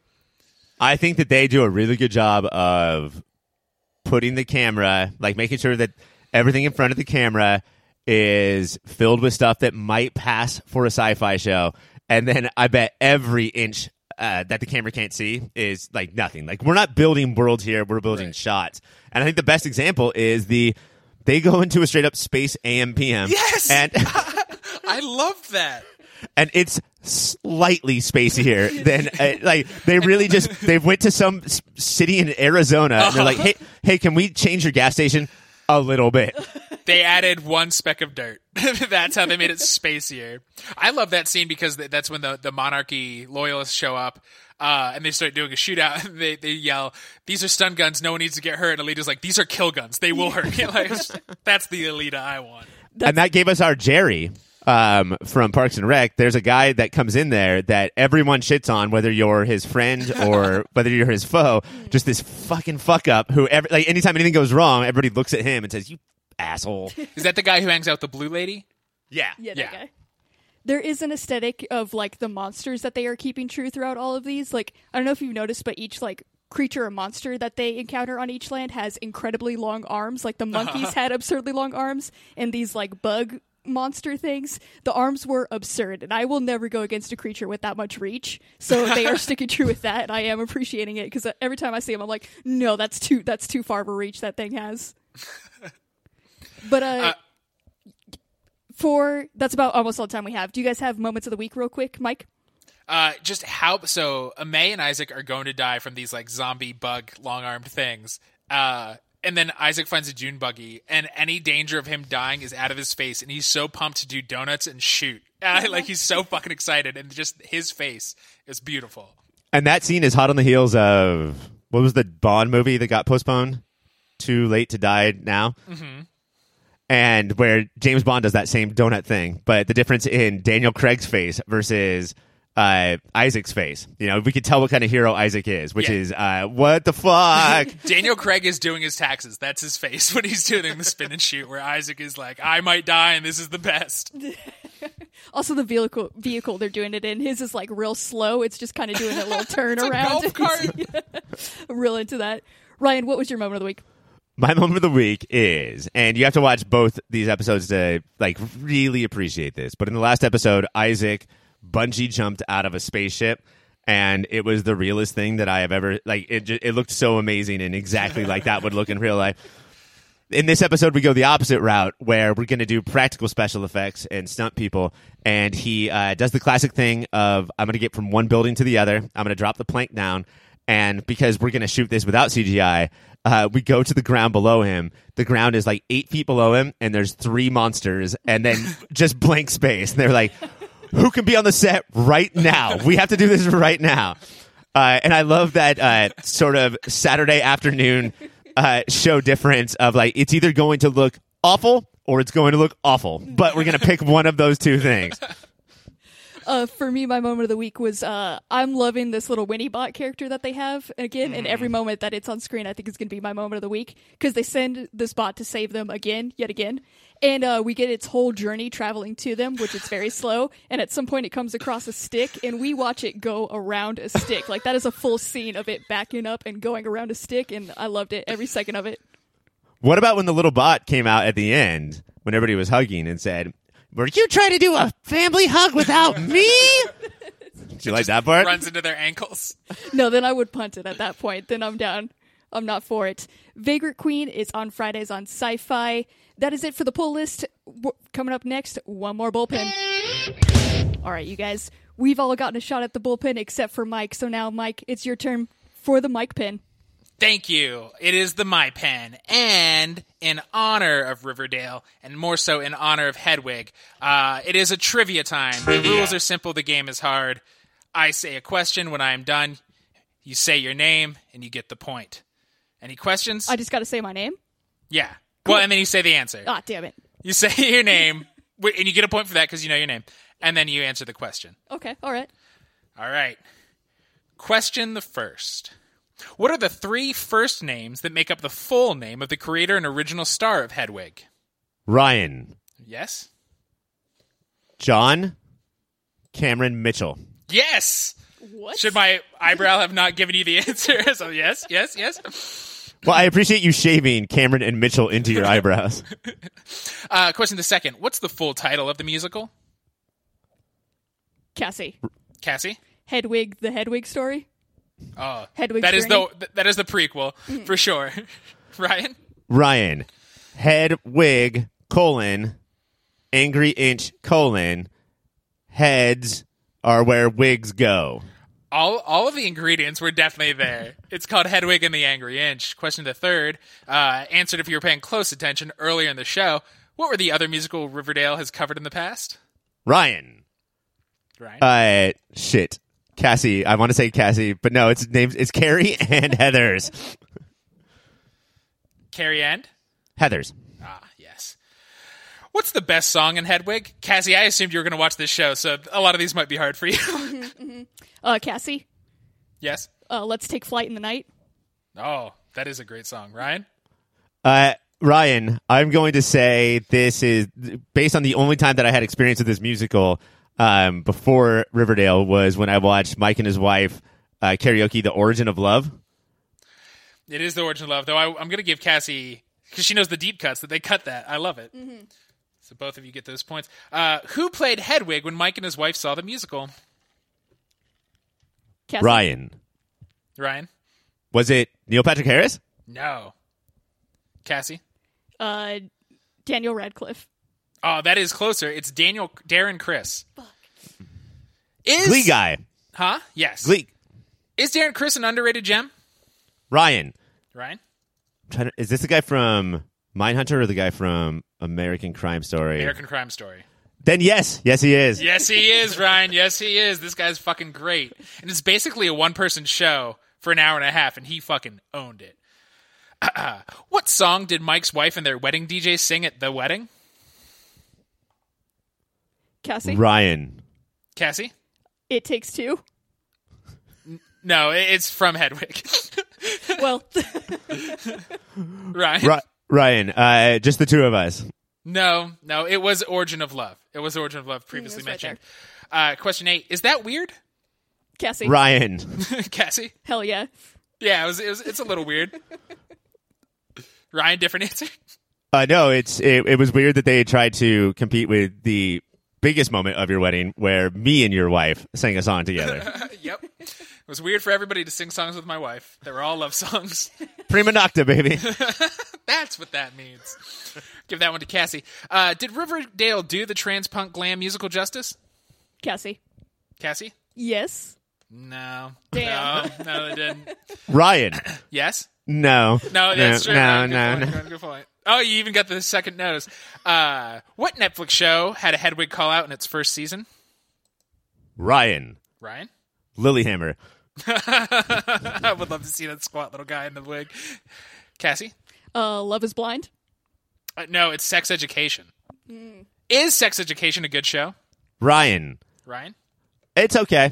I think that they do a really good job of putting the camera, like making sure that everything in front of the camera is filled with stuff that might pass for a sci-fi show, and then I bet every inch uh, that the camera can't see is like nothing. Like we're not building worlds here; we're building Right. shots. And I think the best example is the they go into a straight up space AM PM. Yes! and I love that. and it's slightly spacier than uh, like they really just they went to some city in Arizona and they're like, hey, hey, can we change your gas station a little bit? They added one speck of dirt. that's how they made it spacier. I love that scene because th- that's when the, the monarchy loyalists show up. Uh, and they start doing a shootout. And they they yell, "These are stun guns. No one needs to get hurt." And Elida's like, "These are kill guns. They will hurt." like, that's the Elida I want. and that gave us our Jerry um, from Parks and Rec. There's a guy that comes in there that everyone shits on, whether you're his friend or whether you're his foe. Just this fucking fuck up who, every, like, anytime anything goes wrong, everybody looks at him and says, "You asshole." Is that the guy who hangs out with the blue lady? yeah, Yeah, Yeah. that guy. There is an aesthetic of like the monsters that they are keeping true throughout all of these. Like I don't know if you've noticed, but each like creature or monster that they encounter on each land has incredibly long arms. Like the uh-huh. monkeys had absurdly long arms, and these like bug monster things, the arms were absurd. And I will never go against a creature with that much reach. So they are sticking true with that. And I am appreciating it because uh, every time I see them, I'm like, no, that's too that's too far of a reach that thing has. But uh, for that's about almost all the time we have. Do you guys have moments of the week, real quick, Mike? Uh, just how so? May and Isaac are going to die from these like zombie bug long armed things. Uh, and then Isaac finds a June buggy, and any danger of him dying is out of his face, and he's so pumped to do donuts and shoot. Uh, like he's so fucking excited, and just his face is beautiful. And that scene is hot on the heels of what was the Bond movie that got postponed? Too late to die now. Mm-hmm. And where James Bond does that same donut thing, but the difference in Daniel Craig's face versus uh, Isaac's face. You know, we could tell what kind of hero Isaac is, which Yeah. is uh, what the fuck. Daniel Craig is doing his taxes. That's his face when he's doing the spin and shoot. Where Isaac is like, "I might die, and this is the best." Also, the vehicle vehicle they're doing it in, his is like real slow. It's just kind of doing a little turn It's a around. golf cart. I'm real into that. Ryan, what was your moment of the week? My moment of the week is, and you have to watch both these episodes to like really appreciate this. But in the last episode, Isaac bungee jumped out of a spaceship, and it was the realest thing that I have ever like. It ju- it looked so amazing and exactly like that would look in real life. In this episode, we go the opposite route where we're going to do practical special effects and stunt people. And he uh, does the classic thing of I'm going to get from one building to the other. I'm going to drop the plank down. And because we're going to shoot this without CGI, uh, we go to the ground below him. The ground is like eight feet below him, and there's three monsters, and then just blank space. And they're like, who can be on the set right now? We have to do this right now. Uh, and I love that uh, sort of Saturday afternoon uh, show difference of like it's either going to look awful or it's going to look awful, but we're going to pick one of those two things. Uh, for me, my moment of the week was uh, I'm loving this little Winnie Bot character that they have. Again, and every moment that it's on screen, I think is going to be my moment of the week because they send this bot to save them again, yet again. And uh, we get its whole journey traveling to them, which is very slow. And at some point, it comes across a stick, and we watch it go around a stick. Like, that is a full scene of it backing up and going around a stick, and I loved it every second of it. What about when the little bot came out at the end when everybody was hugging and said, "Were you trying to do a family hug without me?" Did you like that part? Runs into their ankles. No, then I would punt it at that point. Then I'm down. I'm not for it. Vagrant Queen is on Fridays on Sci Fi. That is it for the pull list. W- coming up next, one more bullpen. All right, you guys. We've all gotten a shot at the bullpen except for Mike. So now, Mike, it's your turn for the Mike pin. Thank you. It is the My Pen, and in honor of Riverdale, and more so in honor of Hedwig, uh, it is a trivia time. The rules are simple. The game is hard. I say a question when I am done. You say your name, and you get the point. Any questions? I just got to say my name. yeah. Well, and then you say the answer. Ah, damn it. You say your name, and you get a point for that because you know your name, and then you answer the question. Okay, all right. All right. Question the first. What are the three first names that make up the full name of the creator and original star of Hedwig? Ryan, Yes? John, Cameron Mitchell. Yes! What? Should my eyebrow have not given you the answer? so, yes, yes, yes. Well, I appreciate you shaving Cameron and Mitchell into your eyebrows. Uh, question the second. What's the full title of the musical? Cassie. Cassie? Hedwig, the Hedwig story. Oh, Hedwig's that is Journey. the that is the prequel for sure. Ryan? Ryan, head wig colon angry inch colon heads are where wigs go. all all of the ingredients were definitely there. It's called Hedwig and the Angry Inch. Question the third, uh, answered if you were paying close attention earlier in the show. What were the other musical Riverdale has covered in the past? Ryan, Right. uh, shit, Cassie. I want to say Cassie, but no, it's names. It's Carrie and Heathers. Carrie and Heathers. Ah, yes. What's the best song in Hedwig? Cassie, I assumed you were going to watch this show, so a lot of these might be hard for you. Uh, Cassie, yes. uh, let's take flight in the night. Oh, that is a great song, Ryan. Uh, Ryan, I'm going to say this is based on the only time that I had experience with this musical um, before Riverdale was when I watched Mike and his wife uh, karaoke "The Origin of Love." It is the origin of love, though. I, I'm going to give Cassie because she knows the deep cuts that they cut that. I love it. So both of you get those points. Uh, who played Hedwig when Mike and his wife saw the musical? Cassie. Ryan, Ryan. was it Neil Patrick Harris? No. Cassie. Uh, Daniel Radcliffe. Oh, that is closer. It's Daniel Darren Criss. Is Glee guy, Huh? Yes. Glee. Is Darren Criss an underrated gem? Ryan, Ryan. to, is this the guy from Mindhunter or the guy from American Crime Story? American Crime Story. Then yes, yes, he is. Yes, he is, Ryan. Yes, he is. This guy's fucking great. And it's basically a one person show for an hour and a half, and he fucking owned it. what song did Mike's wife and their wedding DJ sing at the wedding? Cassie. Ryan, Cassie? It takes two. No, it's from Hedwig. Well, Ryan? Ri- Ryan, uh, just the two of us. No, no, it was Origin of Love. It was Origin of Love previously right mentioned. uh, question eight. Is that weird? Cassie. Ryan, Cassie? Hell yeah. Yeah, it was, it was. It's a little weird. Ryan, different answer. Uh, no, it's it, it was weird that they tried to compete with the biggest moment of your wedding, where me and your wife sang a song together. yep. It was weird for everybody to sing songs with my wife. They were all love songs. Prima nocta, baby. That's what that means. Give that one to Cassie. Uh, did Riverdale do the trans punk glam musical justice? Cassie. Cassie? Yes. No. Damn. No, no, they didn't. Ryan, Yes? no, No, that's true. no, Good no, point, no. good- Good point. Oh, you even got the second nose. Uh, what Netflix show had a Hedwig call out in its first season? Ryan, Ryan? Lilyhammer, I would love to see that squat little guy in the wig. Cassie? Uh, Love is Blind. Uh, no, it's Sex Education. Is Sex Education a good show? Ryan, Ryan? It's okay.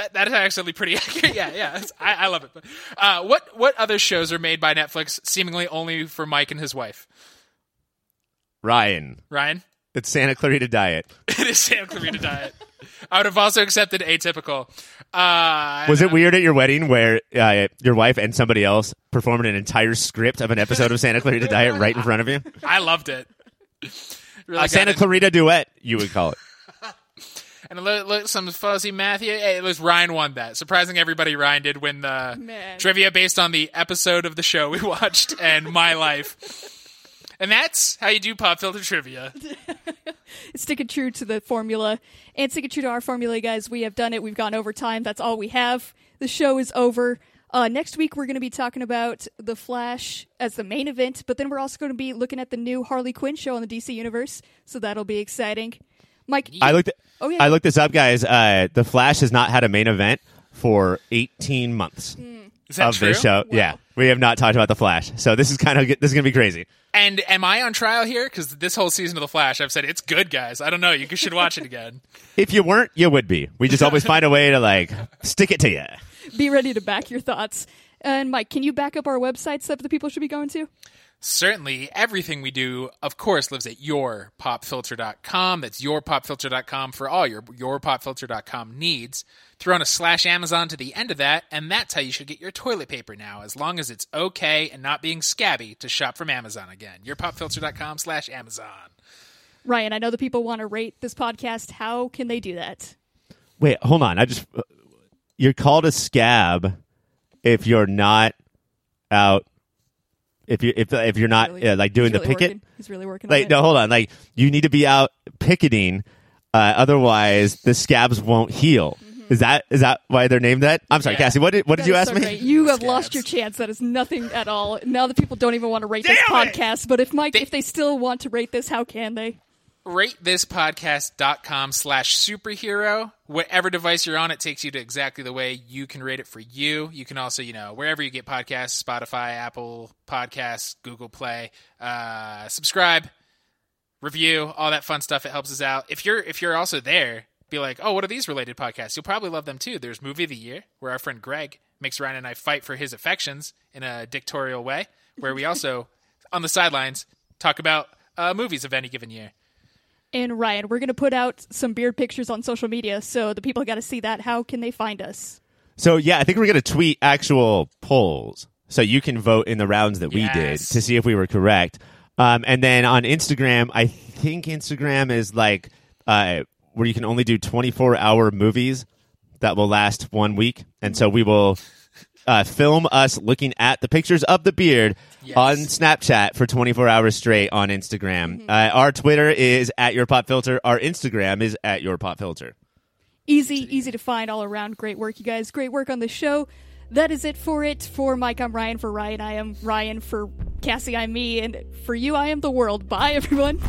That that is actually pretty accurate. Yeah, yeah, It's- I, I love it. But, uh, what what other shows are made by Netflix seemingly only for Mike and his wife? Ryan, Ryan, it's Santa Clarita Diet. it is Santa Clarita Diet. I would have also accepted Atypical. Uh, Was it weird at your wedding where uh, your wife and somebody else performed an entire script of an episode of Santa Clarita Diet right in front of you? I loved it. Really A Santa it. Clarita duet, you would call it. And look, look, some fuzzy Matthew. Hey, it was Ryan won that. Surprising everybody, Ryan did win the Man. trivia based on the episode of the show we watched and my life. And that's how you do pop filter trivia. sticking true to the formula and sticking true to our formula, guys. We have done it. We've gone over time. That's all we have. The show is over. Uh, next week, we're going to be talking about The Flash as the main event, but then we're also going to be looking at the new Harley Quinn show on the DC Universe, so that'll be exciting. Mike, I looked. Oh, yeah. I looked this up, guys. Uh, the Flash has not had a main event for 18 months Is that of true? this show. Yeah, we have not talked about the Flash, so this is kind of this is gonna be crazy. And am I on trial here? Because this whole season of The Flash, I've said it's good, guys. I don't know. You should watch it again. If you weren't, you would be. We just always find a way to like stick it to you. be ready to back your thoughts. And Mike, can you back up our websites that the people should be going to? Certainly, everything we do, of course, lives at yourpopfilter.com. That's yourpopfilter.com for all your yourpopfilter.com needs. Throw in a slash Amazon to the end of that, and that's how you should get your toilet paper now, as long as it's okay and not being scabby to shop from Amazon again. Yourpopfilter.com slash Amazon. Ryan, I know the people want to rate this podcast. How can they do that? Wait, hold on. I just uh, you're called a scab if you're not out. If you if if you're not Really- uh, like doing he's the really picket. working. He's really working. on Like it. no, hold on. Like you need to be out picketing, uh, otherwise the scabs won't heal. Is that is that why they're named that? I'm sorry, Mm-hmm. Yeah. Cassie. What did what did you ask so me? great. You have Scabs. lost your chance. That is nothing at all. Now the people don't even want to rate this Damn it! podcast. But if Mike, if they still want to rate this, how can they? ratethispodcast.com slash superhero. Whatever device you're on it takes you to exactly the way you can rate it for you. You can also you know wherever you get podcasts spotify apple podcasts google play uh, subscribe review all that fun stuff. It helps us out. If you're if you're also there be like oh what are these related podcasts? You'll probably love them too. There's movie of the year where our friend greg makes ryan and i fight for his affections in a dictatorial way where we also on the sidelines talk about uh, movies of any given year And Ryan, we're going to put out some beard pictures on social media, so the people got to see that. How can they find us? So yeah, I think we're gonna tweet actual polls so you can vote in the rounds that we did to see if we were correct. Um, and then on Instagram, I think Instagram is like uh, where you can only do 24 hour movies that will last one week, and so we will uh, film us looking at the pictures of the beard Yes. on Snapchat for 24 hours straight on Instagram. Uh, our Twitter is at your pop filter. Our Instagram is at your pop filter. Easy, easy to find all around. Great work, you guys. Great work on the show. That is it for it. For Mike, I'm Ryan. For Ryan, I am Ryan. For Cassie, I'm me. And for you, I am the world. Bye, everyone.